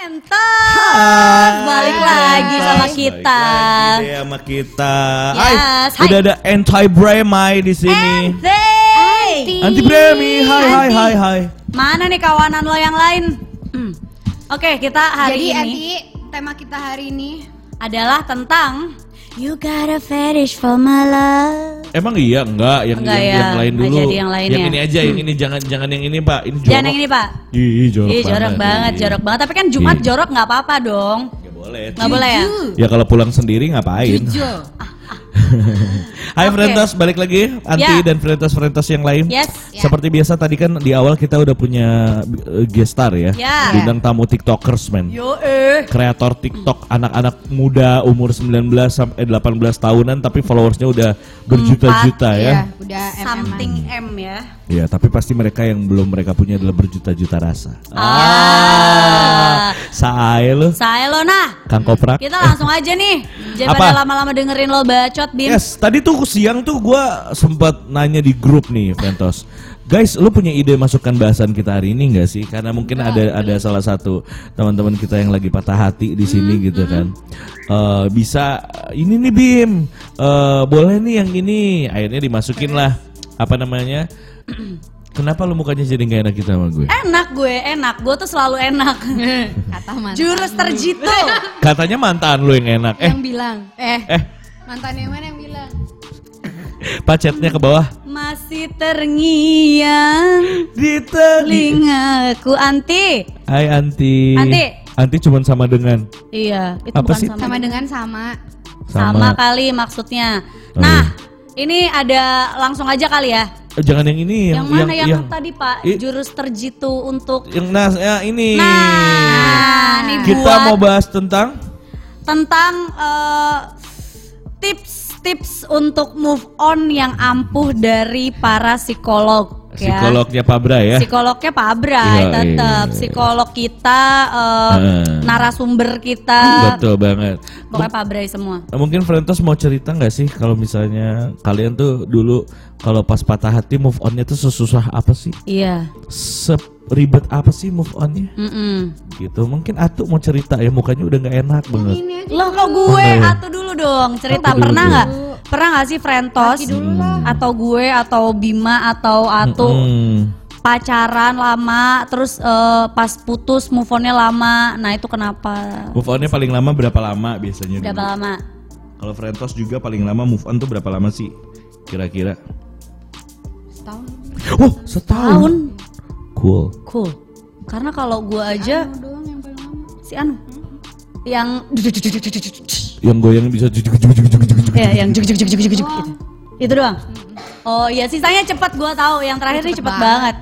Mentos balik lagi sama kita. Balik lagi sama kita. Hai, Yes, hai. udah ada anti Bremai di sini. Anti Bremi, hai hai hai hai. Mana nih kawanan lo yang lain? Hmm. Oke, kita hari Jadi ini Adi, tema kita hari ini adalah tentang You got a fetish for my love. Emang iya enggak yang Enggak yang, ya, yang lain dulu. jadi yang lainnya. Yang ini aja, yang ini jangan jangan yang ini Pak. Ini jorok. Jangan yang ini pak. Ih, jorok, Ih jorok banget, Ih. jorok banget. Tapi kan Jumat Ih. jorok nggak apa-apa dong. Nggak boleh. Nggak boleh ya? Ya kalau pulang sendiri ngapain? Jujur. Hai Oke. Frentos, balik lagi Anti Ya. dan Frentos-Frentos yang lain. Yes. Ya. Seperti biasa tadi kan di awal kita udah punya uh, guest star ya. Ya. Bintang tamu TikTokers men. Yo eh. Kreator TikTok anak-anak muda umur 19 sampai 18 tahunan tapi followersnya udah berjuta-juta ya. Iya, udah MM. Something M ya. Iya, tapi pasti mereka yang belum mereka punya adalah berjuta-juta rasa. Ah. Sae lu, Saya lo nah. Kang Koprak. Kita langsung aja nih. Jangan lama-lama dengerin lo bacot, Bim. Yes, tadi tuh siang tuh gua sempat nanya di grup nih, Ventos. Guys, lu punya ide masukan bahasan kita hari ini nggak sih? Karena mungkin ada ada salah satu teman-teman kita yang lagi patah hati di sini gitu kan. Eh, bisa ini nih Bim, Eh, boleh nih yang ini. Akhirnya dimasukin lah apa namanya? Kenapa lu mukanya jadi nggak enak gitu sama gue? Enak gue, enak. Gue tuh selalu enak. Kata mantan. Jurus terjitu. Katanya mantan lu yang enak. Eh, Yang bilang, eh, eh, mantan yang mana yang bilang? pacetnya ke bawah. Masih terngiang Di teli- telingaku anti. Hai Anti. Anti. Anti cuma sama dengan Iya, itu Apa bukan sih? sama. Sama dengan sama. Sama kali maksudnya. Oh, Nah, ini ada langsung aja kali ya. Eh, Jangan yang ini Yang, mana yang, tadi Pak? I- Jurus terjitu untuk yang nas ya ini. Nah, ini kita buat mau bahas tentang tentang eh, tips-tips untuk move on yang ampuh dari para psikolog ya. psikolognya Pak Bra ya. Psikolognya Pak Abrai Iya, tetap iya. psikolog kita eh, Heeh. narasumber kita Betul banget. pokoknya Pak Abrai semua. Mungkin Frentos mau cerita nggak sih kalau misalnya kalian tuh dulu kalau pas patah hati move onnya tuh sesusah apa sih? Iya. Seribet apa sih move onnya? Mm-mm. Gitu. Mungkin Atu mau cerita ya mukanya udah nggak enak banget. Loh kok gue Oh, iya. atau dulu dong cerita pernah nggak? Pernah nggak sih Frentos atau gue atau Bima atau Atu Hmm. pacaran lama terus eh, pas putus move onnya lama. Nah itu kenapa? Move onnya paling lama berapa lama biasanya? Berapa dulu? lama? Kalau Frentos juga paling lama move on tuh berapa lama sih? Kira-kira? Setahun. Oh, setahun. Tahun. Cool. Cool. Karena kalau gue aja Anu doang yang paling lama. si Anu yang Yang goyang bisa jujuk jujuk jujuk jujuk jujuk. ya yang juk juk juk juk juk juk gitu. Itu doang. Oh iya sisanya cepet gue tahu. Yang terakhir nih cepet Cepet banget.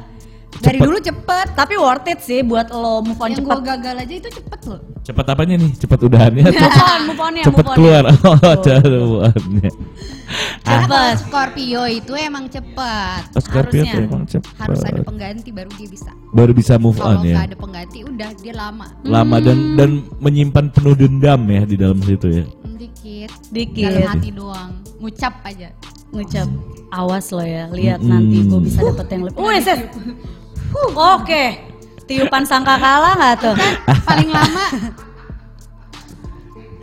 Dari Cepet. dulu cepet. Tapi worth it sih buat lo move on Yang cepet. gue gagal aja itu cepet loh. Cepat apanya nih? Cepat udahannya atau Move on, move onnya, cepat move onnya. keluar? Oh, move onnya. Kalau Cepet. Scorpio itu emang cepet. Oh, Scorpio Harusnya. tuh emang cepat. Harus ada pengganti baru dia bisa. Baru bisa move on Kalau ya. nggak ada pengganti udah dia lama. Lama dan dan menyimpan penuh dendam ya di dalam situ ya. Dikit. Dikit. Dalam hati doang. Ngucap aja. Ngucap. Awas lo ya, lihat Mm-mm. nanti gue bisa dapet yang lebih. Wih, Ses. Oke. Tiupan sangka kalah nggak tuh? Paling lama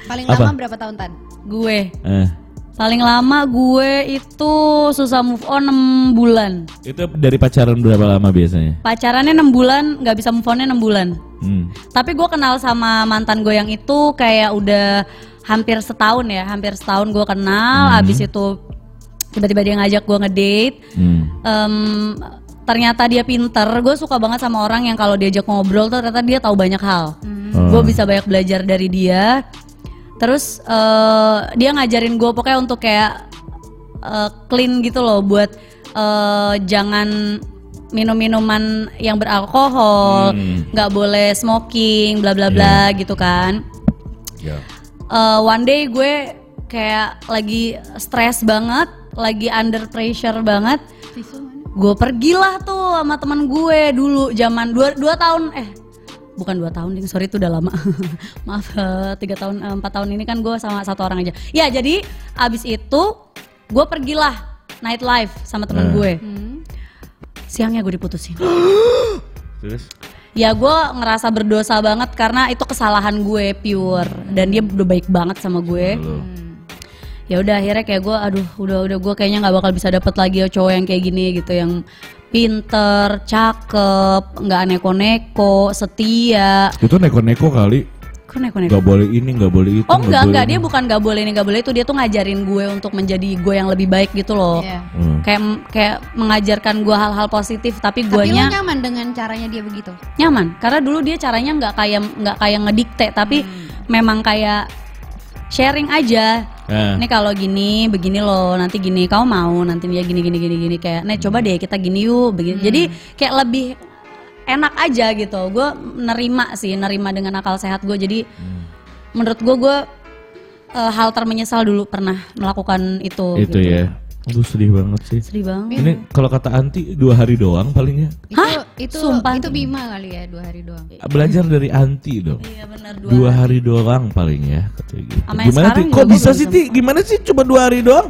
Paling Apa? lama berapa tahun Tan? Gue. Eh, Paling lama gue itu susah move on 6 bulan. itu dari pacaran berapa lama biasanya? Pacarannya 6 bulan, nggak bisa move onnya 6 bulan. Hmm. Tapi gue kenal sama mantan gue yang itu kayak udah hampir setahun ya, hampir setahun gue kenal. Abis itu tiba-tiba dia ngajak gue ngedate. Hmm. Em, ternyata dia pinter. Gue suka banget sama orang yang kalau diajak ngobrol tuh ternyata dia tahu banyak hal. Oh. Gue bisa banyak belajar dari dia. Terus eh, dia ngajarin gue pokoknya untuk kayak eh, clean gitu loh buat eh, jangan minum minuman yang beralkohol, Hmm. nggak boleh smoking, bla bla bla gitu kan. Ya. Eh, one day gue kayak lagi stres banget, lagi under pressure banget. Gue pergilah tuh sama teman gue dulu zaman dua, dua tahun eh bukan dua tahun ding. Sorry itu udah lama. Maaf eh, tiga tahun eh, empat tahun ini kan gue sama satu orang aja. Ya jadi abis itu gue pergilah nightlife sama teman Eh. gue. Hmm. siangnya gue diputusin. Terus? ya gue ngerasa berdosa banget karena itu kesalahan gue pure. Dan dia udah baik banget sama gue. Ya udah akhirnya kayak gue aduh udah udah gue kayaknya nggak bakal bisa dapet lagi cowok yang kayak gini gitu yang pinter cakep nggak neko-neko setia Itu neko-neko kali. kok neko-neko Gak boleh ini, gak boleh itu. Oh nggak enggak enggak dia bukan nggak boleh ini nggak boleh itu dia tuh ngajarin gue untuk menjadi gue yang lebih baik gitu loh. Iya. Hmm. Kayak kayak mengajarkan gue hal-hal positif tapi Tapi lu guanya nyaman dengan caranya dia begitu. nyaman karena dulu dia caranya nggak kayak nggak kayak ngedikte tapi memang kayak sharing aja. Eh. Ini kalau gini begini loh nanti gini kau mau nanti dia gini gini gini gini kayak nih coba deh kita gini yuk begini. Jadi kayak lebih enak aja gitu. Gue nerima sih nerima dengan akal sehat gue jadi menurut gue gue eh, hal termenyesal dulu pernah melakukan itu. Itu gitu. ya. Aduh sedih banget sih. Sedih banget. Ini kalau kata Anti dua hari doang palingnya. Itu Hah? itu Sumpah. itu Bima kali ya dua hari doang. Belajar dari Anti dong. Iya benar Dua hari doang paling ya katanya gitu. Yang Gimana juga Kok bisa sih Ti? Gimana sih cuma dua hari doang?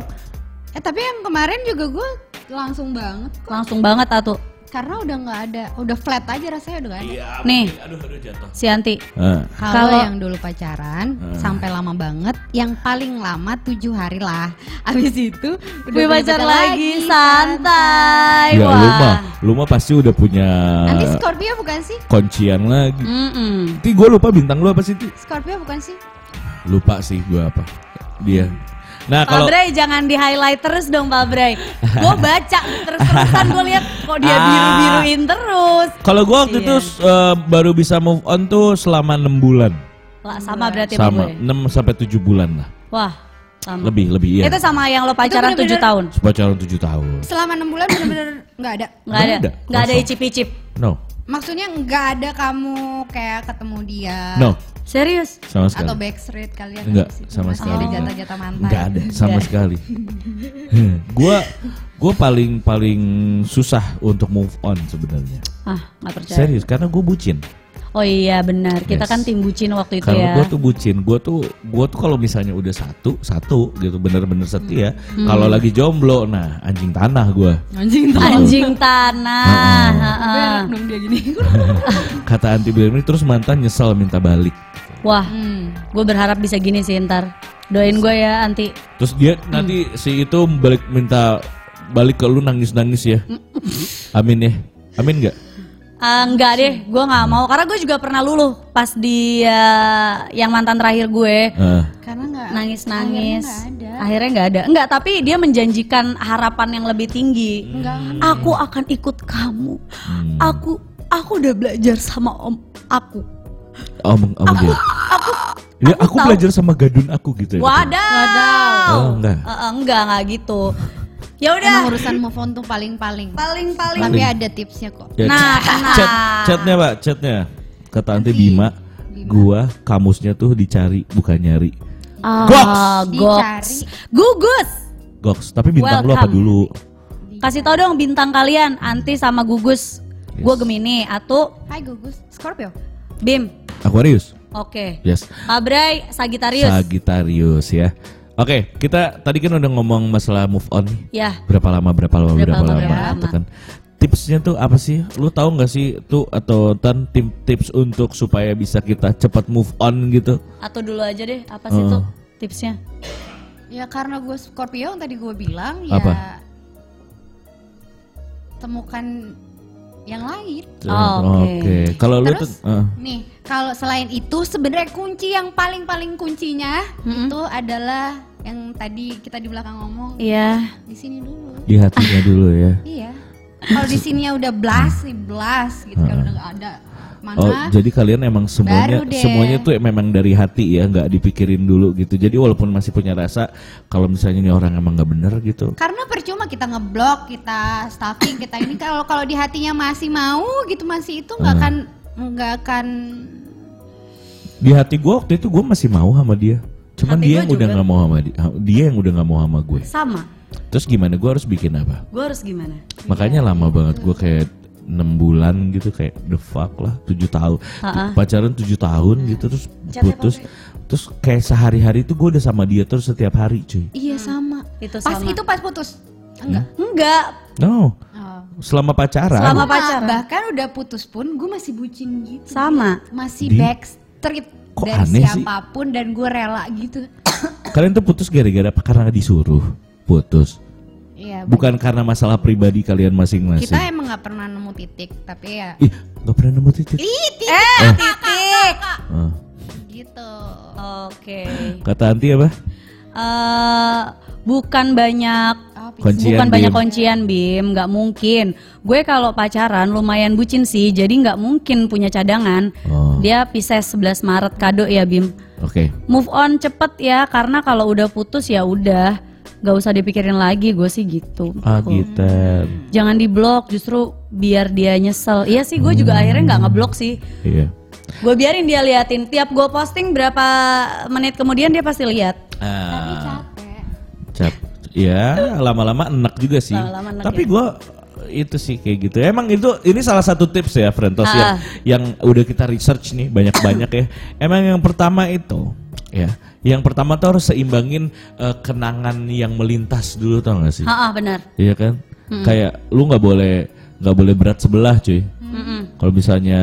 Eh tapi yang kemarin juga gue langsung banget Langsung banget atuh. Karena udah nggak ada, udah flat aja rasanya udah nggak ada. Nih, Aduh aduh jatuh. si Anti. Ah. Kalau yang dulu pacaran sampai lama banget, yang paling lama tujuh hari lah. Abis itu udah Gue punya pacar lagi, santai. Ya lu Wah. mah, lu mah pasti udah punya Nanti Scorpio bukan sih? kuncian lagi. Mm-mm. Ti gue lupa bintang lu apa sih Ti? Scorpio bukan sih? Lupa sih gue apa. Dia. Nah Pak kalau Bray jangan di highlight terus dong Pak Bray. Gue baca terus-terusan gue lihat kok dia Ah. biru-biruin terus. kalau gue waktu Iya. itu eh, baru bisa move on tuh selama enam bulan. Lah sama berarti sama Sama gue. 6 sampai 7 bulan lah. Wah, sama. Lebih lebih iya. Itu sama yang lo pacaran 7 tahun. Pacaran 7 tahun. Selama enam bulan bener-bener nggak ada. Nggak ada. Nggak ada, icip-icip. No. Maksudnya nggak ada kamu kayak ketemu dia No, Serius? sama sekali. atau backstreet kalian Enggak, sama masih sekali. ada jatah-jatah mantan. Enggak ada sama sekali. gua gua paling paling susah untuk move on sebenarnya. Ah, nggak percaya. Serius karena gue bucin. Oh iya benar. Kita Yes. kan tim bucin waktu itu Kalau ya. gue tuh bucin, gue tuh gue tuh kalau misalnya udah satu satu gitu bener-bener setia. Hmm. Kalau lagi jomblo, nah anjing tanah gue. Anjing tuh. Anjing tanah. Dong dia gini. Kata anti bilang terus mantan nyesel minta balik. Wah, Hmm. gue berharap bisa gini sih ntar. Doain gue ya anti. Terus dia nanti si itu balik minta balik ke lu nangis-nangis ya. Amin ya. Amin nggak? Ah, enggak deh, gue nggak mau karena gue juga pernah luluh pas di eh, yang mantan terakhir gue Eh, Karena nggak nangis nangis. Akhirnya nggak ada. Akhirnya nggak ada. Enggak, tapi dia menjanjikan harapan yang lebih tinggi. Enggak. Aku akan ikut kamu. hmm. Aku aku udah belajar sama om aku. Om, om dia. Ya, aku, tahu. belajar sama gadun aku gitu ya. Wadaw. Oh, enggak. Eh, enggak enggak gitu. Ya Emang udah. urusan move on tuh paling-paling. Paling paling. Tapi ada tipsnya kok. Ya, Nah, chat- tenang. chat, chatnya pak, chatnya. Kata anti Bima, gua kamusnya tuh dicari bukan nyari. Ah, Goks. goks. Dicari. Gugus. Goks, tapi bintang lu apa Welcome. dulu? Kasih tau dong bintang kalian, Anti sama Gugus. Gue Yes. Gemini, Atu, Hai Gugus, Scorpio. Bim. Aquarius. Oke. Yes. Abray, Sagittarius. Sagittarius ya. Oke, kita tadi kan udah ngomong masalah move on. nih. ya. Berapa lama, berapa lama, Berapa berapa, lama, lama, berapa gitu lama. kan. Tipsnya tuh apa sih? Lu tahu nggak sih tuh atau tan tim tips untuk supaya bisa kita cepat move on gitu? Atau dulu aja deh, apa sih Oh. tuh tipsnya? Ya karena gue Scorpio yang tadi gue bilang ya Apa? temukan yang lain. Oh, oke. Kalau lu tuh eh, nih kalau selain itu sebenarnya kunci yang paling paling kuncinya Mm-mm. itu adalah yang tadi kita di belakang ngomong Iya. di sini dulu. di hatinya dulu ya. Iya. Kalau di sini udah blast nih blast gitu kan udah gak ada mana. Oh, jadi kalian emang semuanya semuanya tuh memang dari hati ya, nggak dipikirin dulu gitu. Jadi walaupun masih punya rasa, kalau misalnya ini orang emang nggak bener gitu, Karena percuma kita ngeblok, kita stuffing, kita ini kalau kalau di hatinya masih mau gitu masih itu nggak Hmm. akan nggak akan di hati gue waktu itu gue masih mau sama dia. Cuman Hati dia yang udah nggak mau sama dia, dia yang udah nggak mau sama gue. Sama. Terus gimana? Gue harus bikin apa? Gue harus gimana? Makanya lama banget gue kayak enam bulan gitu kayak the fuck lah tujuh tahun Ha-ha. pacaran tujuh tahun gitu terus putus terus kayak sehari-hari tuh gue udah sama dia terus setiap hari cuy iya sama. Itu Pas sama. itu pas putus. Enggak. Enggak. no Oh. selama pacaran. Selama Nah, pacaran. bahkan udah putus pun gue masih bucin gitu. Sama. Masih Di- backstreet Kok dari aneh sih? siapa pun dan gue rela gitu. Kalian tuh putus gara-gara apa? Karena disuruh putus. Iya. Bukan karena masalah pribadi kalian masing-masing. Kita emang nggak pernah nemu titik, tapi ya Ih, gak pernah nemu titik. Ih, titik Eh, titik. Ah. gitu. Oke. Kata Anti apa? Eh, bukan banyak Oh, Kuncian, bukan banyak Bim. kuncian Bim, nggak mungkin. Gue kalau pacaran lumayan bucin sih, jadi nggak mungkin punya cadangan. Oh, Dia Pisces 11 Maret kado ya Bim. oke. Move on cepet ya, karena kalau udah putus ya udah, nggak usah dipikirin lagi. Gue sih gitu. Ah, gitu. Jangan diblok, justru biar dia nyesel. Iya sih, gue juga akhirnya nggak ngeblok sih. Iya. Gue biarin dia liatin. Tiap gue posting berapa menit kemudian dia pasti lihat. Ah, capek. cap. Ya, lama-lama enak juga sih. Lama-lama enak Tapi ya. gua itu sih kayak gitu. Emang itu ini salah satu tips ya, Frentos yang Ah. yang udah kita research nih banyak-banyak ya. Emang yang pertama itu ya, yang pertama tuh harus seimbangin eh, kenangan yang melintas dulu tau gak sih? Ah, benar. Iya kan? Kayak lu nggak boleh nggak boleh berat sebelah, cuy. Mm-mm. Kalau misalnya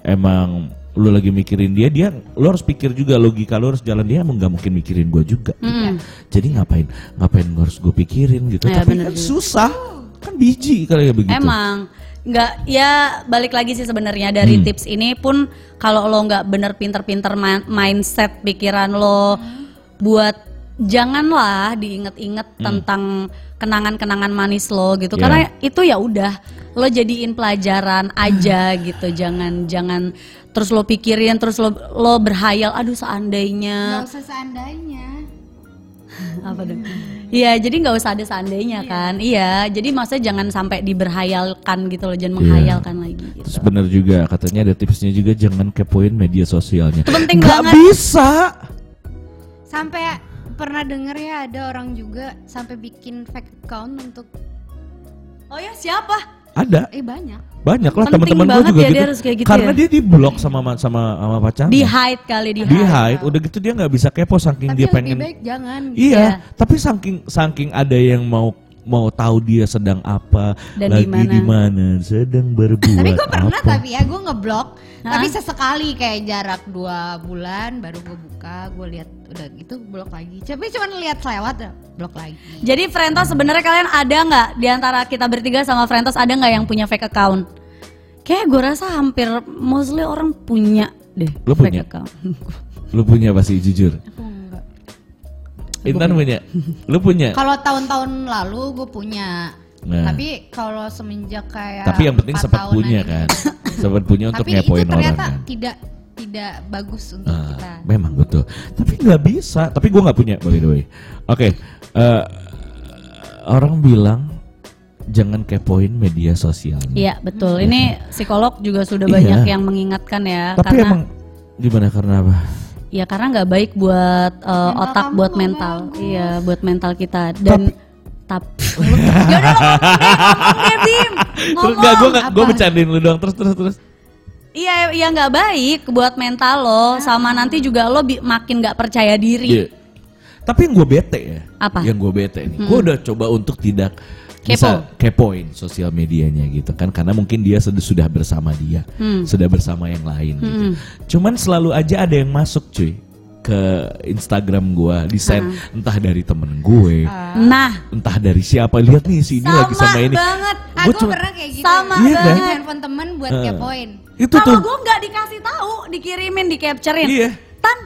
emang lu lagi mikirin dia, dia lu harus pikir juga logika lu harus jalan dia emang nggak mungkin mikirin gua juga. Mm-mm. Jadi ngapain ngapain gua harus gue pikirin gitu? Ya, Tapi bener kan susah, kan biji kali ya begitu. Emang nggak ya balik lagi sih sebenarnya dari Hmm. tips ini pun kalau lo nggak bener pinter-pinter ma- mindset pikiran lo buat janganlah diinget-inget tentang kenangan-kenangan manis lo gitu Ya. karena itu ya udah lo jadiin pelajaran aja gitu jangan jangan terus lo pikirin terus lo lo berhayal aduh seandainya Gak usah seandainya. apa dong? Iya, jadi nggak usah ada seandainya kan. Iya, jadi maksudnya jangan sampai diberhayalkan gitu loh, jangan Iya. menghayalkan lagi gitu. Terus bener juga katanya ada tipsnya juga jangan kepoin media sosialnya. Itu penting Nggak banget. bisa. Sampai pernah denger ya ada orang juga sampai bikin fake account untuk Oh ya, siapa? Ada eh banyak. banyak lah teman-teman gue juga ya, gitu. dia harus kayak gitu Karena ya. dia di blok sama sama sama pacarnya. Di hide kali di di hide. hide udah gitu dia nggak bisa kepo saking Tapi dia pengen baik jangan. iya Iya. tapi saking saking ada yang mau mau tahu dia sedang apa Dan lagi di mana. sedang berbuat Tapi gue pernah apa tapi ya gue ngeblok. Hah? Tapi sesekali kayak jarak dua bulan baru gue buka, gue lihat udah gitu blok lagi. Tapi cuma lihat selewat ya, blok lagi. Jadi Frentos sebenarnya kalian ada nggak di antara kita bertiga sama Frentos ada nggak yang punya fake account? Kayak gue rasa hampir mostly orang punya deh Lu fake punya? account. lu punya pasti jujur Aku. Intan punya lu punya Kalau tahun-tahun lalu gue punya. Nah. Tapi kalau semenjak kayak tapi yang penting empat sempat punya ini- kan sempat punya untuk Tapi itu ngepoin orang ternyata kan tidak tidak bagus untuk Ah, kita. memang betul tapi nggak bisa tapi gua nggak punya by the way oke eh, orang bilang jangan kepoin media sosialnya Iya betul. Ini psikolog juga sudah Iya. banyak yang mengingatkan ya. tapi karena emang gimana karena apa ya karena nggak baik buat uh, Mental otak, kamu buat mental. Iya, buat mental kita. Dan tap. ya terus Ngomong. nggak gue gue bercandain lu doang terus terus terus Iya, iya nggak baik buat mental lo. Sama nanti juga lo bi- makin nggak percaya diri. Iya. Tapi yang gue bete ya. Apa? Yang gue bete nih. Gue udah coba untuk tidak Kepo. bisa kepoin sosial medianya gitu kan karena mungkin dia sudah sudah bersama dia Hmm. sudah bersama yang lain gitu cuman selalu aja ada yang masuk cuy ke Instagram gua desain entah dari temen gue Nah, entah dari siapa lihat nih si ini lagi sama ini banget. Gua Aku cuma- pernah kayak gitu. Sama Iya kan? Bikin handphone temen buat Eh. kepoin. itu Kalau tuh gue nggak dikasih tahu, dikirimin, di capturein. Iya. Tan,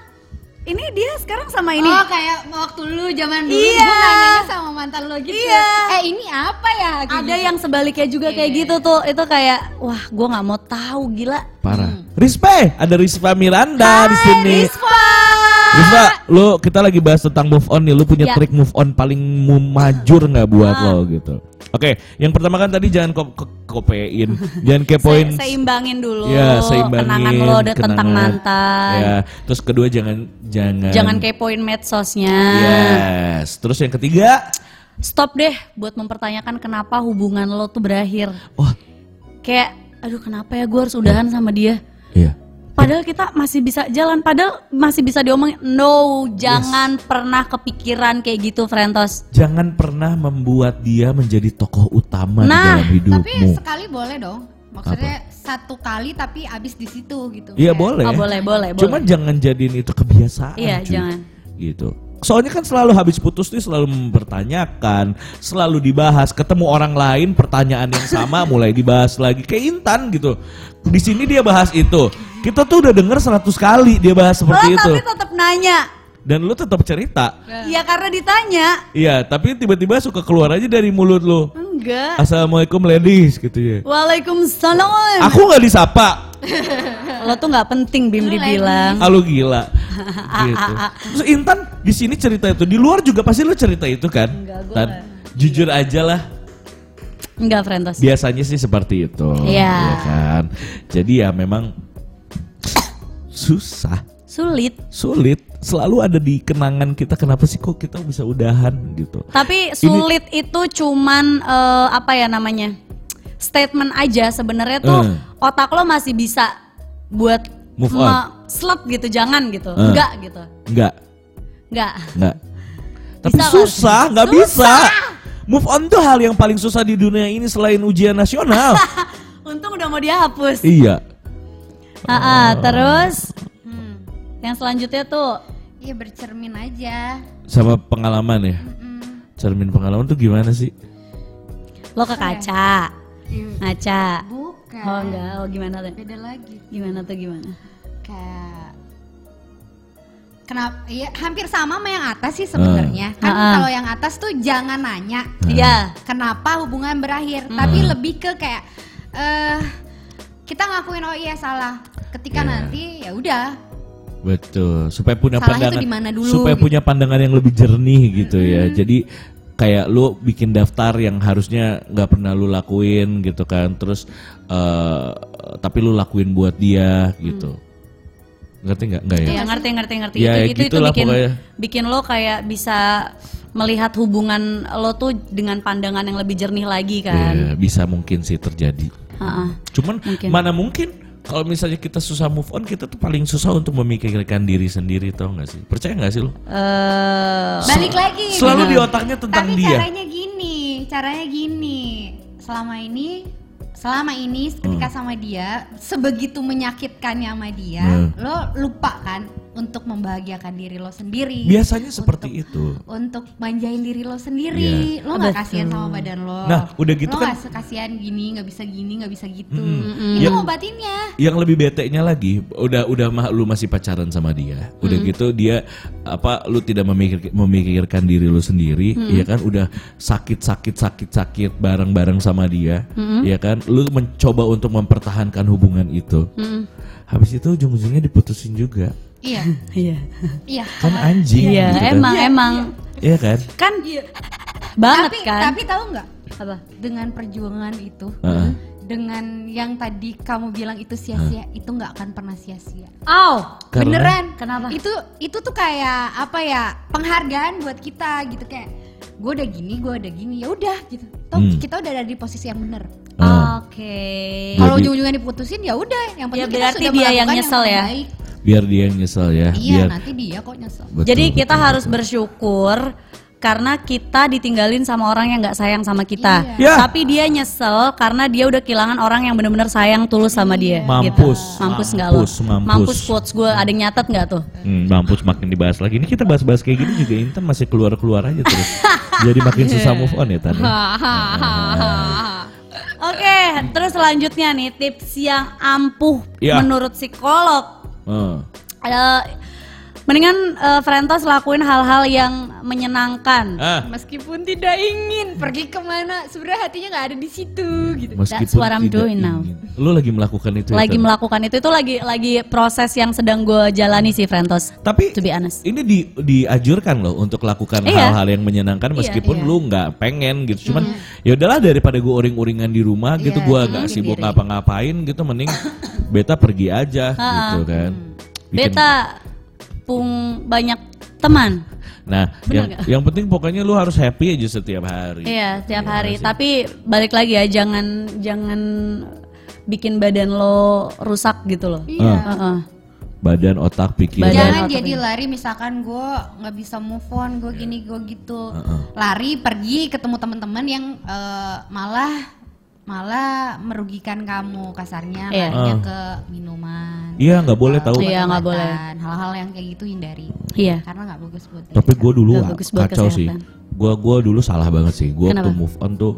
ini dia sekarang sama ini. Oh kayak waktu lu zaman dulu Iya. gue nanyanya sama mantan lo gitu. Iya. Eh ini apa ya? Kayak Ada gitu. yang sebaliknya juga kayak Iya. gitu tuh. Itu kayak, wah, gue nggak mau tahu, gila. parah Rispe ada Rispa Miranda di sini Rispa. Rispa, lu kita lagi bahas tentang move on nih. Lu punya Ya. trik move on paling memajur nggak buat lo gitu? Oke, yang pertama kan tadi jangan ko ko- kopein, jangan kepoin. Se- seimbangin dulu. Ya, seimbangin Kenangan lo udah tentang mantan. Ya, terus kedua jangan jangan. Jangan kepoin medsosnya. Yes. Terus yang ketiga, Stop deh buat mempertanyakan kenapa hubungan lo tuh berakhir. wah, Kayak, aduh kenapa ya gue harus udahan sama dia? iya. Padahal kita masih bisa jalan, padahal masih bisa diomongin. No, jangan pernah kepikiran kayak gitu, Frentos. Jangan pernah membuat dia menjadi tokoh utama Nah, di dalam Tapi hidupmu. sekali boleh dong. Maksudnya satu kali tapi abis di situ gitu. Iya boleh. Oh, boleh, boleh, Cuman boleh. jangan jadiin itu kebiasaan. Iya, cuy. jangan. Gitu. Soalnya kan selalu habis putus nih selalu mempertanyakan, selalu dibahas, ketemu orang lain pertanyaan yang sama mulai dibahas lagi kayak Intan gitu. Di sini dia bahas itu. Kita tuh udah denger 100 kali dia bahas Lo seperti itu. tapi tetap nanya. Dan lu tetap cerita. Iya karena ditanya. Iya, tapi tiba-tiba suka keluar aja dari mulut lu. Enggak. Assalamualaikum ladies gitu ya. Waalaikumsalam. Aku nggak disapa. Lo tuh nggak penting Bim dibilang. Ah, lu gila. Gitu. Terus Intan di sini cerita itu, di luar juga pasti lu cerita itu kan? Enggak, gua Tan, jujur aja lah. Enggak, Frentos. Biasanya sih seperti itu. Iya. ya kan. Jadi ya memang susah, Sulit. sulit. Selalu ada di kenangan kita kenapa sih kok kita bisa udahan gitu. Tapi sulit itu cuman eh, apa ya namanya? Statement aja sebenarnya tuh Eh. otak lo masih bisa buat Move on. slot gitu, jangan gitu. Eh. Enggak gitu. Enggak, Enggak. enggak. Tapi Bisa susah, nggak bisa. Move on tuh hal yang paling susah di dunia ini selain ujian nasional. Untung udah mau dihapus. iya. Ah, ah, terus hmm, yang selanjutnya tuh Iya bercermin aja. Sama pengalaman ya. Mm-mm. Cermin pengalaman tuh gimana sih? lo ke kaca, Iya. ngaca. Bukan. Oh enggak, oh gimana tuh? Beda lagi. Gimana tuh gimana? Kayak Kenapa? Iya, hampir sama sama yang atas sih sebenarnya. Kan Ah. kalau yang atas tuh jangan nanya Iya. kenapa hubungan berakhir, tapi lebih ke kayak eh kita ngakuin oh iya salah. Ketika Iya. nanti ya udah. Betul, supaya punya tuh pandangan dulu, supaya gitu. punya pandangan yang lebih jernih gitu ya. Jadi kayak lu bikin daftar yang harusnya nggak pernah lu lakuin gitu kan. Terus eh tapi lu lakuin buat dia gitu. Ngerti nggak? Nggak ya? Iya ngerti ngerti ngerti Ya, itu itu itu bikin pokoknya. bikin lo kayak bisa melihat hubungan lo tuh dengan pandangan yang lebih jernih lagi kan. Iya, bisa mungkin sih terjadi. Ha-ha. Cuman Mungkin. mana mungkin kalau misalnya kita susah move on, kita tuh paling susah untuk memikirkan diri sendiri tau nggak sih? Percaya nggak sih lo? Eh, Balik lagi. Selalu gini. di otaknya tentang Tapi dia. caranya gini, caranya gini. Selama ini selama ini ketika sama dia sebegitu menyakitkannya sama dia, Hmm. lo lupa kan untuk membahagiakan diri lo sendiri. Biasanya seperti itu. Untuk manjain diri lo sendiri, lo nggak Betul. kasihan sama badan lo. Nah, udah gitu lo kan- nggak kasihan gini, nggak bisa gini, nggak bisa gitu. Mm-mm. Itu Yang- ngobatinnya. Yang lebih bete-nya lagi, udah udah mah lu masih pacaran sama dia. Udah gitu dia apa lu tidak memikir, memikirkan diri lu sendiri, ya kan? Udah sakit-sakit sakit-sakit bareng-bareng sama dia, ya kan? Lu mencoba untuk mempertahankan hubungan itu. Habis itu ujung-ujungnya diputusin juga. Iya, Iya. iya. Kan anjing Iya, gitu kan. emang emang Iya kan? kan banget tapi, kan. Tapi tahu nggak? apa? Dengan perjuangan itu, Heeh. dengan yang tadi kamu bilang itu sia-sia, itu nggak akan pernah sia-sia. Aw, Karena- Beneran. Kenapa? Itu itu tuh kayak apa ya? Penghargaan buat kita gitu kayak gue udah gini, gue udah gini, ya udah gitu. Toh Hmm. kita udah ada di posisi yang bener. Ah. Oke. Kalau Lebih- ujung-ujungnya diputusin ya udah, yang Ya, penting kita berarti sudah dia yang nyesel ya? terbaik. Biar dia yang nyesel ya. Iya, biar nanti dia kok nyesel. Betul, Jadi kita betul, harus betul. bersyukur karena kita ditinggalin sama orang yang nggak sayang sama kita. Iya. Tapi dia nyesel karena dia udah kehilangan orang yang benar-benar sayang tulus sama dia. Mampus, Gitu. Mampus nggak lo? mampus, mampus. quotes gue ada yang nyatet nggak tuh? Hmm, mampus makin dibahas lagi. Ini kita bahas-bahas kayak gini juga Intan masih keluar-keluar aja terus. Jadi makin susah move on ya Tan. ya? Oke, terus selanjutnya nih tips yang ampuh Iya. menurut psikolog. Oh. Eh, mendingan eh, Frentos lakuin hal-hal yang menyenangkan. Ah, Meskipun tidak ingin pergi ke mana, sebenarnya hatinya nggak ada di situ gitu. meskipun That's what I'm tidak doing now. ingin. Lu lagi melakukan itu ya, lagi Tan? melakukan itu itu lagi lagi proses yang sedang gue jalani sih Frentos. Tapi To be honest. ini di, diajurkan loh untuk lakukan Iya. hal-hal yang menyenangkan Iya, meskipun iya. lu nggak pengen gitu. Cuman ya udahlah daripada gue uring-uringan di rumah gitu Iya, gua iya, nggak sibuk ngapa-ngapain gitu mending beta pergi aja gitu kan. Bikin- Beta pung banyak teman. Nah, Bener yang yang penting pokoknya lu harus happy aja setiap hari. Iya, tiap Iya hari. sih. Tapi balik lagi ya, jangan jangan bikin badan lo rusak gitu loh. Iya. Heeh. Badan, otak, pikiran. Jangan otak jadi lari misalkan gue nggak bisa move on, gue gini gue gitu. Heeh. Lari pergi ketemu teman-teman yang eh, malah malah merugikan kamu kasarnya Iya. larinya Ah. ke minuman. Iya, nggak boleh tahu. Iya, nggak boleh. Hal-hal yang kayak gitu hindari. Iya. Karena nggak bagus buat Tapi gue dulu Nggak bagus buat kacau sih. kesehatan. Gue gua dulu salah banget sih. Gue tuh move on tuh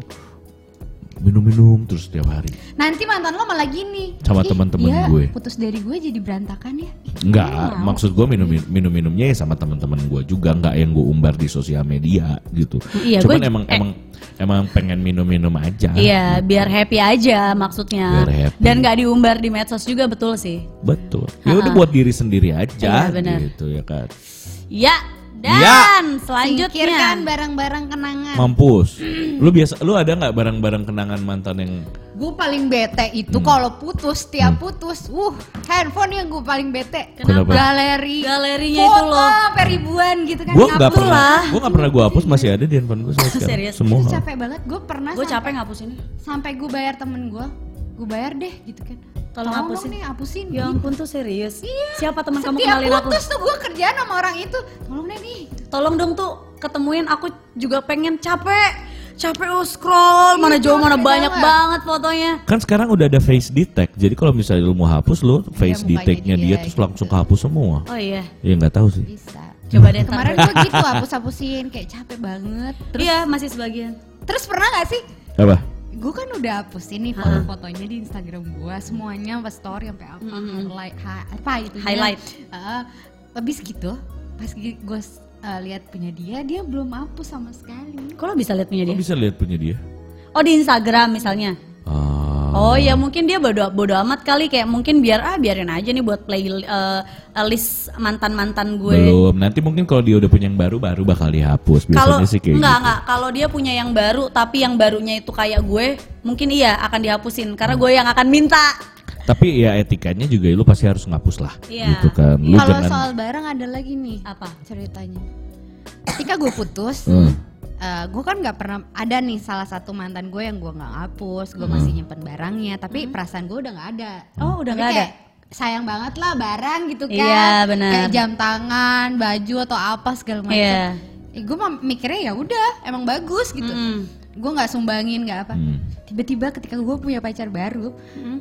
minum-minum terus setiap hari. Nanti mantan lo malah gini. Sama "Ih, teman-teman gue." putus dari gue jadi berantakan ya. Enggak, maksud gue minum minum minumnya ya sama teman-teman gue juga, nggak yang gue umbar di sosial media gitu. Iya, Cuman gue- emang eh. emang emang pengen minum-minum aja. Iya, biar happy aja maksudnya. Biar happy. Dan nggak diumbar di medsos juga betul sih. Betul. Ya udah buat diri sendiri aja Iya, benar. gitu ya kan. Ya, dan Ya. selanjutnya Singkirkan barang-barang kenangan. Mampus. Lu biasa lu ada nggak barang-barang kenangan mantan yang Gue paling bete Hmm. itu kalau putus, tiap putus, uh, handphone yang gue paling bete. Kenapa? Galeri. Galerinya itu Foto loh. sampai ribuan gitu kan. gue nggak ngapus. pernah gue nggak pernah gue hapus masih ada di handphone gue sekarang Serius? semua Itu capek banget. Gue pernah gue capek ngapusinnya. sampai gue bayar temen gue, gue bayar deh gitu kan. Tolong dong hapusin. nih, hapusin. Ya ampun tuh serius. Siapa teman kamu Setiap kenalin aku? putus tuh gue kerjaan sama orang itu. Tolong deh nih. Tolong dong tuh ketemuin aku juga pengen capek. Capek oh scroll, mana Iya, jauh mana capek banyak banget. banget fotonya. kan sekarang udah ada face detect jadi kalau misalnya lu mau hapus lu face mukanya detectnya dia, dia terus gitu. langsung kehapus semua Oh iya. ya nggak tahu sih Bisa. Coba deh ntar. Kemarin gue gitu hapus-hapusin kayak capek banget. Terus Iya, masih sebagian. terus pernah gak sih apa gue kan udah hapusin nih foto-fotonya di Instagram gue semuanya apa story sampai apa highlight ha- apa itu Highlight. habis gitu pas gue lihat punya dia dia belum hapus sama sekali Kok lo bisa lihat punya dia? bisa lihat punya dia Oh di Instagram misalnya. Ah, Oh ya mungkin dia bodo bodo amat kali kayak mungkin biar ah biarin aja nih buat play eh, list mantan mantan gue. belum nanti mungkin kalau dia udah punya yang baru baru bakal dihapus Kalau biasanya sih kayak enggak gitu enggak kalau dia punya yang baru tapi yang barunya itu kayak gue mungkin iya akan dihapusin karena gue yang akan minta. tapi ya etikanya juga lu pasti harus ngapus lah Iya. gitu kan lu kalau jangan soal barang ada lagi nih Apa? ceritanya ketika gue putus Hmm. Gue kan nggak pernah ada nih salah satu mantan gue yang gue nggak hapus gue masih nyimpen barangnya tapi perasaan gue udah nggak ada Oh, udah nggak ada? sayang banget lah barang gitu kan Iya, benar. kayak jam tangan baju atau apa segala macam Iya. eh, gue mah mikirnya ya udah emang bagus gitu Mm. gue nggak sumbangin nggak apa Hmm, tiba-tiba ketika gue punya pacar baru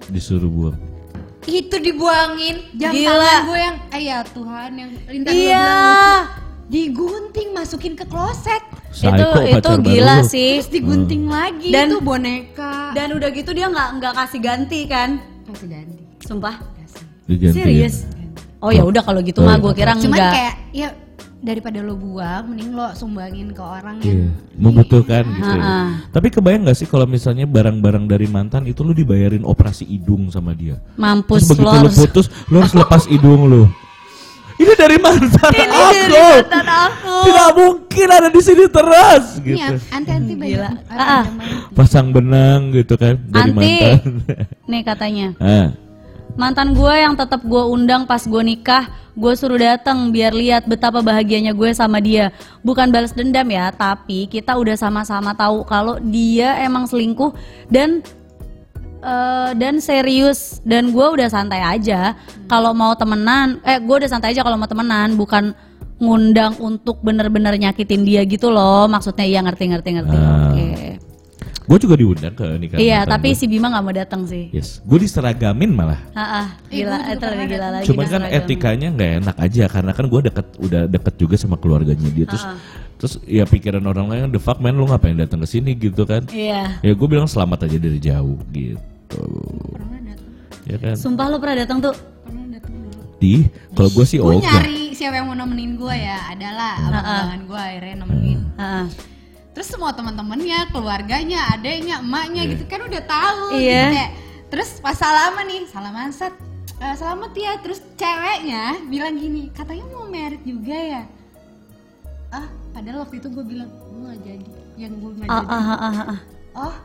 disuruh buang itu dibuangin jam Gila. tangan gue yang eh ya Tuhan yang Lintan lo Iya. Digunting masukin ke kloset Itu Psycho itu baru gila lu. sih. terus digunting lagi Dan- itu boneka Dan udah gitu dia nggak nggak kasih ganti kan? kasih ganti Sumpah. Diganti Serius? Oh ya udah kalau gitu Oh, mah iya. gue kira cuman enggak. kayak ya daripada lo buang mending lo sumbangin ke orang Iya, yang membutuhkan gitu. ya. Ha-ha. Tapi kebayang gak sih kalau misalnya barang-barang dari mantan itu lu dibayarin operasi hidung sama dia? Mampus Terus begitu lo harus. putus, lu harus lepas hidung lu. Ini dari mantan Ini aku. dari mantan aku. Tidak mungkin ada di sini terus Iya, gitu. anti-anti banyak Gila. Ah, ah. Pasang benang gitu kan dari Anti. mantan. Nih katanya. ah, Mantan gue yang tetap gue undang pas gue nikah, gue suruh datang biar lihat betapa bahagianya gue sama dia. Bukan balas dendam ya, tapi kita udah sama-sama tahu kalau dia emang selingkuh dan eh, dan serius dan gue udah santai aja kalau mau temenan. Eh gue udah santai aja kalau mau temenan, bukan ngundang untuk bener-bener nyakitin dia gitu loh. Maksudnya iya ngerti-ngerti ngerti. Ah. Oke. gue juga diundang ke nikahan Iya, tapi gue. si Bima nggak mau datang sih. Yes, gue diseragamin malah. Ah, Eh, gila, gua lebih pernah gila lagi. Cuman kan diseragamin. etikanya nggak enak aja karena kan gue deket udah deket juga sama keluarganya dia terus terus ya pikiran orang lain the fuck man lu ngapain datang ke sini gitu kan? Iya. Ya gue bilang selamat aja dari jauh gitu. pernah datang Ya kan? Sumpah lo pernah datang tuh? pernah datang dulu Di kalau gue sih gue ogah. nyari siapa yang mau nemenin gue ya adalah abang-abangan gue akhirnya nemenin Heeh. terus semua teman-temannya keluarganya adeknya emaknya gitu kan udah tahu Iya. gitu kayak terus pas salaman nih salaman set "Eh, selamat ya terus ceweknya bilang gini katanya mau merit juga ya ah padahal waktu itu gue bilang gue gak jadi yang gue gak Ah, jadi ah, ah, ah, ah. oh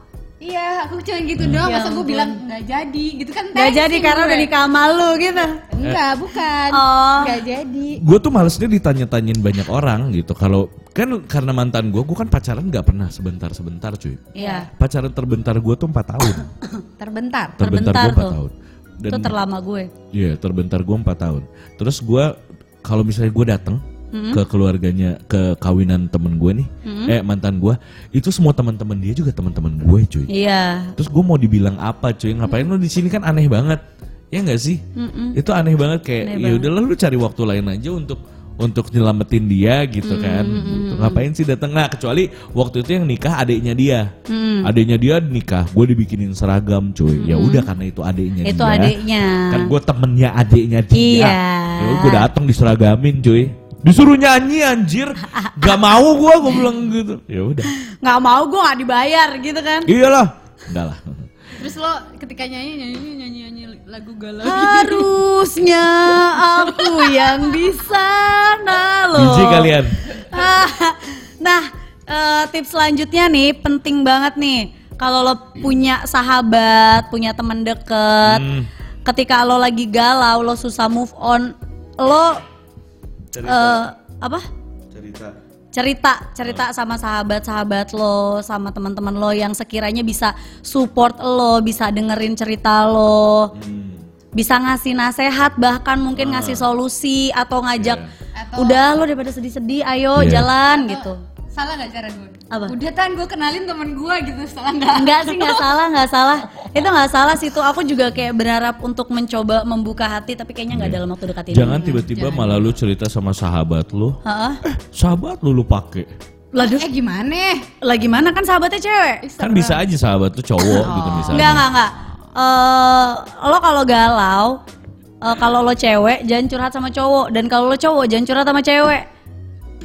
Iya, aku cuma gitu doang. Ya Masa gue bilang nggak jadi, gitu kan? Gak tensi jadi karena gue. udah nikah sama lu gitu. Enggak, bukan. Oh. Nggak jadi. Gue tuh malesnya ditanya-tanyain banyak orang gitu. Kalau kan karena mantan gue, gue kan pacaran nggak pernah sebentar-sebentar cuy. Iya. Pacaran terbentar gue tuh 4 tahun. Terbentar. Terbentar Terbentar gue 4 tuh. tahun. Itu terlama gue. Iya, terbentar gue 4 tahun. Terus gue kalau misalnya gue datang ke keluarganya, ke kawinan temen gue nih, eh mantan gue, itu semua teman-teman dia juga teman-teman gue, cuy. Iya. Terus gue mau dibilang apa, cuy? Ngapain lu di sini kan aneh banget, ya nggak sih? Itu aneh banget kayak, ya udahlah lu cari waktu lain aja untuk untuk nyelamatin dia gitu kan. Gitu. Ngapain sih datang? Nah kecuali waktu itu yang nikah adiknya dia, adiknya dia nikah, gue dibikinin seragam, cuy. Ya udah karena itu adiknya Itu dia. adiknya. Kan gue temennya adiknya dia. Iya. Ya gue datang diseragamin cuy. Disuruh nyanyi anjir. Gak mau gue, gue bilang gitu. Ya udah. Nggak mau gue nggak dibayar gitu kan. Iyalah. Enggak lah. Terus lo ketika nyanyi nyanyi nyanyi nyanyi lagu galau. Harusnya aku yang di sana loh. Biji kalian. Ah, nah, eh, tips selanjutnya nih penting banget nih. Kalau lo punya sahabat, punya teman deket, Hmm. ketika lo lagi galau, lo susah move on, lo eh, apa? Cerita. cerita cerita sama sahabat-sahabat lo sama teman-teman lo yang sekiranya bisa support lo bisa dengerin cerita lo Hmm. bisa ngasih nasehat bahkan mungkin ngasih solusi atau ngajak Atau- udah lo daripada sedih-sedih ayo Iya. jalan gitu Salah gak cara gue? Apa? Udah tan gue kenalin temen gue gitu. Salah nggak? Enggak sih nggak salah nggak salah itu nggak salah sih itu aku juga kayak berharap untuk mencoba membuka hati tapi kayaknya nggak dalam waktu dekat ini Jangan tiba-tiba malah lu cerita sama sahabat lu. Heeh. Eh, sahabat lu lu pakai. Lalu Eh gimana? lagi mana kan sahabatnya cewek Kan bisa aja sahabat tuh cowok gitu misalnya. Enggak, enggak, enggak. Eh, lo kalau galau, eh, kalau lo cewek jangan curhat sama cowok dan kalau lo cowok jangan curhat sama cewek.